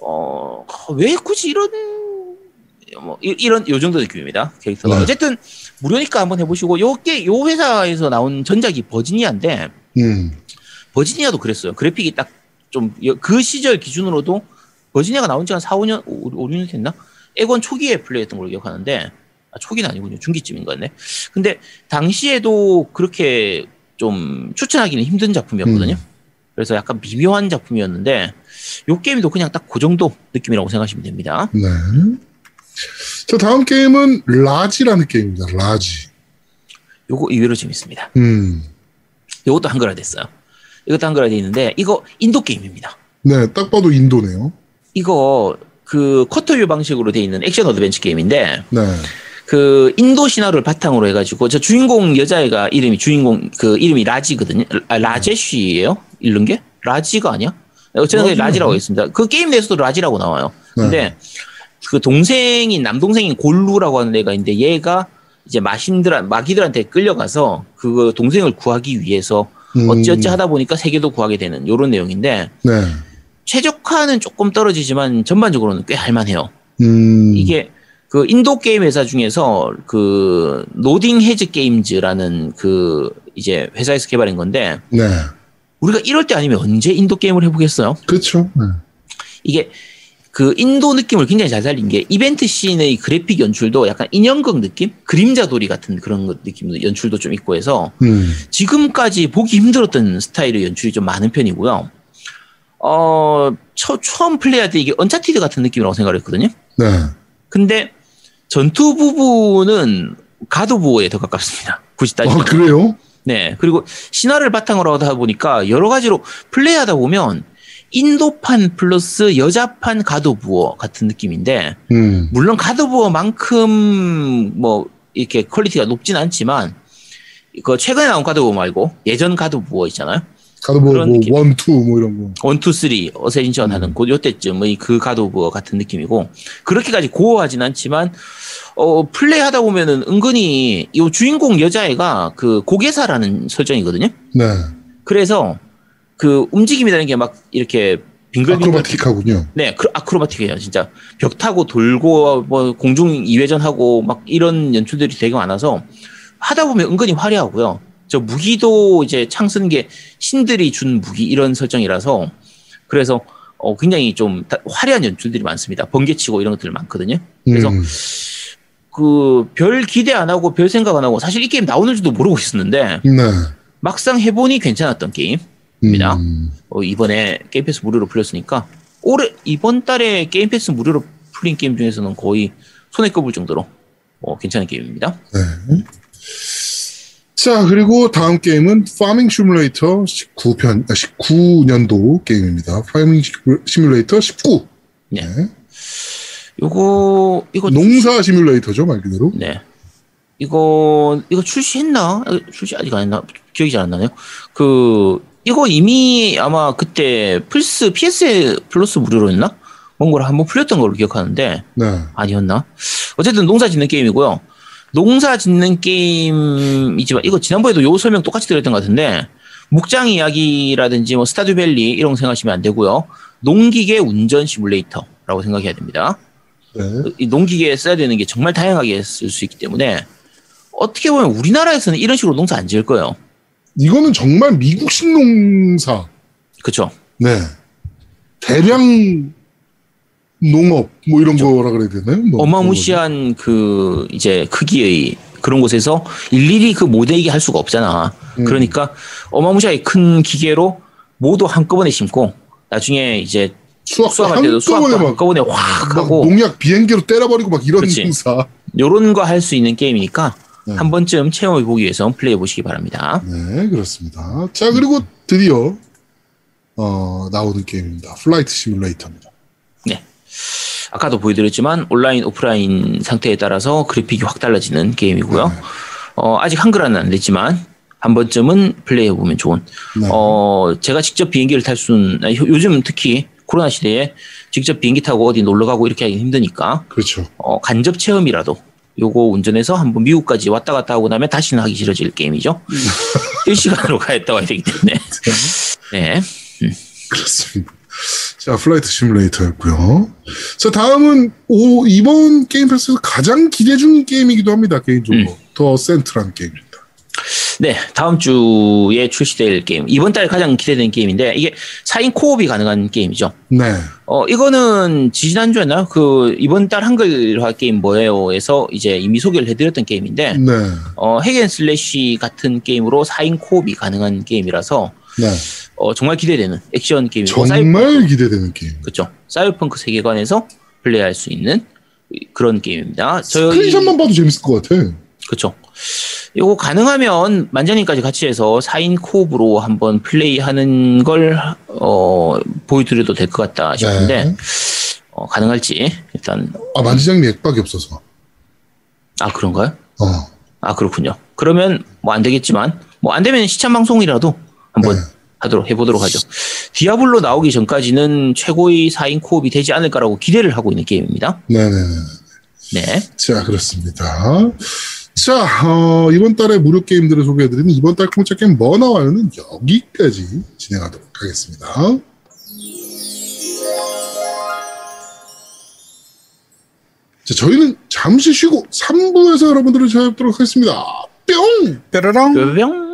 어, 왜 굳이 이런 뭐 이- 이런 요 정도 느낌입니다. 캐릭터가 네. 어쨌든 무료니까 한번 해보시고 요게 요 회사에서 나온 전작이 버지니아인데 음. 버지니아도 그랬어요. 그래픽이 딱 좀 그 시절 기준으로도 버지니아가 나온 지 한 4, 5년, 5, 6년 됐나? 에건 초기에 플레이했던 걸로 기억하는데 아, 초기는 아니군요. 중기쯤인 것 같네. 근데 당시에도 그렇게 좀 추천하기는 힘든 작품이었거든요. 그래서 약간 미묘한 작품이었는데 요 게임도 그냥 딱 그 정도 느낌이라고 생각하시면 됩니다. 네. 자 다음 게임은 Raji라는 게임입니다. Raji. 요거 의외로 재밌습니다. 음. 요것도 한글화 됐어요. 이것도 한글화 돼 있는데 이거 인도 게임입니다. 네, 딱 봐도 인도네요. 이거 그 quarter view 방식으로 돼 있는 액션 어드벤처 게임인데 네. 그 인도 신화를 바탕으로 해가지고 저 주인공 여자애가 이름이 주인공 그 이름이 Raji거든요. 아, 라제쉬예요? 읽는 게 Raji가 아니야? 어쨌든 Raji는 Raji라고? 있습니다. 그 게임 내에서도 Raji라고 나와요. 네. 근데 그 동생인 남동생인 골루라고 하는 애가 있는데 얘가 이제 마신들 마기들한테 끌려가서 그 동생을 구하기 위해서 음. 어찌어찌 하다 보니까 세계도 구하게 되는 이런 내용인데 네. 최적화는 조금 떨어지지만 전반적으로는 꽤 할만해요. 음. 이게 그 인도 게임 회사 중에서 그 Nodding Heads Games라는 그 이제 회사에서 개발한 건데 네. 우리가 이럴 때 아니면 언제 인도 게임을 해보겠어요? 그렇죠. 네. 이게 그 인도 느낌을 굉장히 잘 살린 게 이벤트 씬의 그래픽 연출도 약간 인형극 느낌, 그림자놀이 같은 그런 것 느낌 연출도 좀 있고 해서 음. 지금까지 보기 힘들었던 스타일의 연출이 좀 많은 편이고요. 어, 처, 처음 플레이할 때 이게 Uncharted 같은 느낌이라고 생각했거든요. 네. 근데 전투 부분은 God of War에 더 가깝습니다. 굳이 아, 따지면. 그래요? 네. 그리고 신화를 바탕으로 하다 보니까 여러 가지로 플레이하다 보면 인도판 플러스 여자판 God of War 같은 느낌인데 음. 물론 God of War만큼 뭐 이렇게 퀄리티가 높진 않지만 그 최근에 나온 가도부어 말고 예전 가도부어 있잖아요. God of 뭐, 그런 뭐, 느낌. one, two, 뭐 이런 거. one two three Ascension 하는 그 요때쯤의 그 God of War 같은 느낌이고 그렇게까지 gore하진 않지만 어 플레이 하다 보면은 은근히 이 주인공 여자애가 그 고개사라는 설정이거든요. 네. 그래서 그 움직임이라는 게 막 이렇게 빙글빙글 아크로바틱하군요. 네, 그 아크로바틱해요, 진짜. 벽 타고 돌고, 뭐, 공중 이회전하고, 막 이런 연출들이 되게 많아서, 하다 보면 은근히 화려하고요. 저 무기도 이제 창쓴게 신들이 준 무기 이런 설정이라서, 그래서, 어, 굉장히 좀 다- 화려한 연출들이 많습니다. 번개치고 이런 것들 많거든요. 그래서 음. 그, 별 기대 안 하고 별 생각 안 하고, 사실 이 게임 나오는 줄도 모르고 있었는데, 네. 막상 해보니 괜찮았던 게임. 입니다. 음. 어, 이번에 Game Pass 무료로 풀렸으니까 올해 이번 달에 Game Pass 무료로 풀린 게임 중에서는 거의 손에 꼽을 정도로 어, 괜찮은 게임입니다. 네. 자, 그리고 다음 게임은 Farming Simulator 19편, 아, 19년도 게임입니다. Farming 시뮬레이터 19. 네. 네. 요거 이거 농사 시뮬레이터죠, 말 그대로. 네. 이거 이거 출시했나? 어, 출시 아직 안 했나? 기억이 잘 안 나네요. 그 이거 이미 아마 그때 플스 PS 플러스 무료로 했나? 뭔가를 한번 풀렸던 걸로 기억하는데 네. 아니었나? 어쨌든 농사 짓는 게임이고요. 농사 짓는 게임이지만 이거 지난번에도 요 설명 똑같이 드렸던 것 같은데 목장 이야기라든지 뭐 Stardew Valley 이런 거 생각하시면 안 되고요. 농기계 운전 시뮬레이터라고 생각해야 됩니다. 네. 이 농기계에 써야 되는 게 정말 다양하게 쓸 수 있기 때문에 어떻게 보면 우리나라에서는 이런 식으로 농사 안 지을 거예요. 이거는 정말 미국식 농사. 그렇죠? 네. 대량 농업, 뭐 이런 거라 그래야 되나요? 뭐 어마무시한 그 이제 크기의 그런 곳에서 일일이 그 모델이게 할 수가 없잖아. 음. 그러니까 어마무시하게 큰 기계로 모두 한꺼번에 심고 나중에 이제 수확 수확할 때도 수확도 한꺼번에 확막 하고 농약 비행기로 때려버리고 막 이런. 농사. 요런 거 할 수 있는 게임이니까 네. 한 번쯤 체험해 보기 위해서 플레이해 보시기 바랍니다. 네, 그렇습니다. 자, 그리고 드디어 어, 나오는 게임입니다. Flight Simulator입니다. 네. 아까도 보여드렸지만 온라인 오프라인 상태에 따라서 그래픽이 확 달라지는 게임이고요. 네. 어, 아직 한글화는 안 됐지만 한 번쯤은 플레이해 보면 좋은. 네. 어 제가 직접 비행기를 탈 수는 요즘 특히 코로나 시대에 직접 비행기 타고 어디 놀러 가고 이렇게 하기 힘드니까 그렇죠. 어, 간접 체험이라도 요거 운전해서 한번 미국까지 왔다 갔다 하고 나면 다시는 하기 싫어질 게임이죠. 실시간으로 갔다 와야 되기 때문에. 네. 그렇습니다. 자, Flight Simulator였고요. 자, 다음은 오, 이번 Game Pass에서 가장 기대 중인 게임이기도 합니다. 개인적으로. The Ascent라는 게임입니다. 네, 다음 주에 출시될 게임. 이번 달 가장 기대되는 게임인데, 이게 4인 co-op이 가능한 게임이죠. 네. 어, 이거는 지난주였나요? 그, 이번 달 한글화 게임 뭐예요?에서 이제 이미 소개를 해 드렸던 게임인데, 네. 어, hack and slash 같은 게임으로 4인 co-op이 가능한 게임이라서, 네. 어, 정말 기대되는 액션 게임이고, 사이버, 정말 기대되는 게임. 그쵸. 사이버펑크 세계관에서 플레이할 수 있는 그런 게임입니다. 저희- 스크린샷만 봐도 재밌을 것 같아. 그쵸. 요거 가능하면 만장님까지 같이 해서 4인 코업으로 한번 플레이하는 걸, 어, 보여드려도 될 것 같다 싶은데, 네. 어, 가능할지, 일단, 아, 만지장님 액박이 없어서. 아, 그런가요? 어. 아, 그렇군요. 그러면 뭐 안 되겠지만, 뭐 안 되면 시참 방송이라도 한번 네. 하도록 해보도록 하죠. 디아블로 나오기 전까지는 최고의 4인 코업이 되지 않을까라고 기대를 하고 있는 게임입니다. 네네네. 네. 자, 그렇습니다. 자, 어, 이번 달에 무료 게임들을 소개해드리는 이번 달 공짜 게임 뭐 나와요는 여기까지 진행하도록 하겠습니다. 자, 저희는 잠시 쉬고 3부에서 여러분들을 찾아뵙도록 하겠습니다. 뿅! 뾰로롱. 뿅!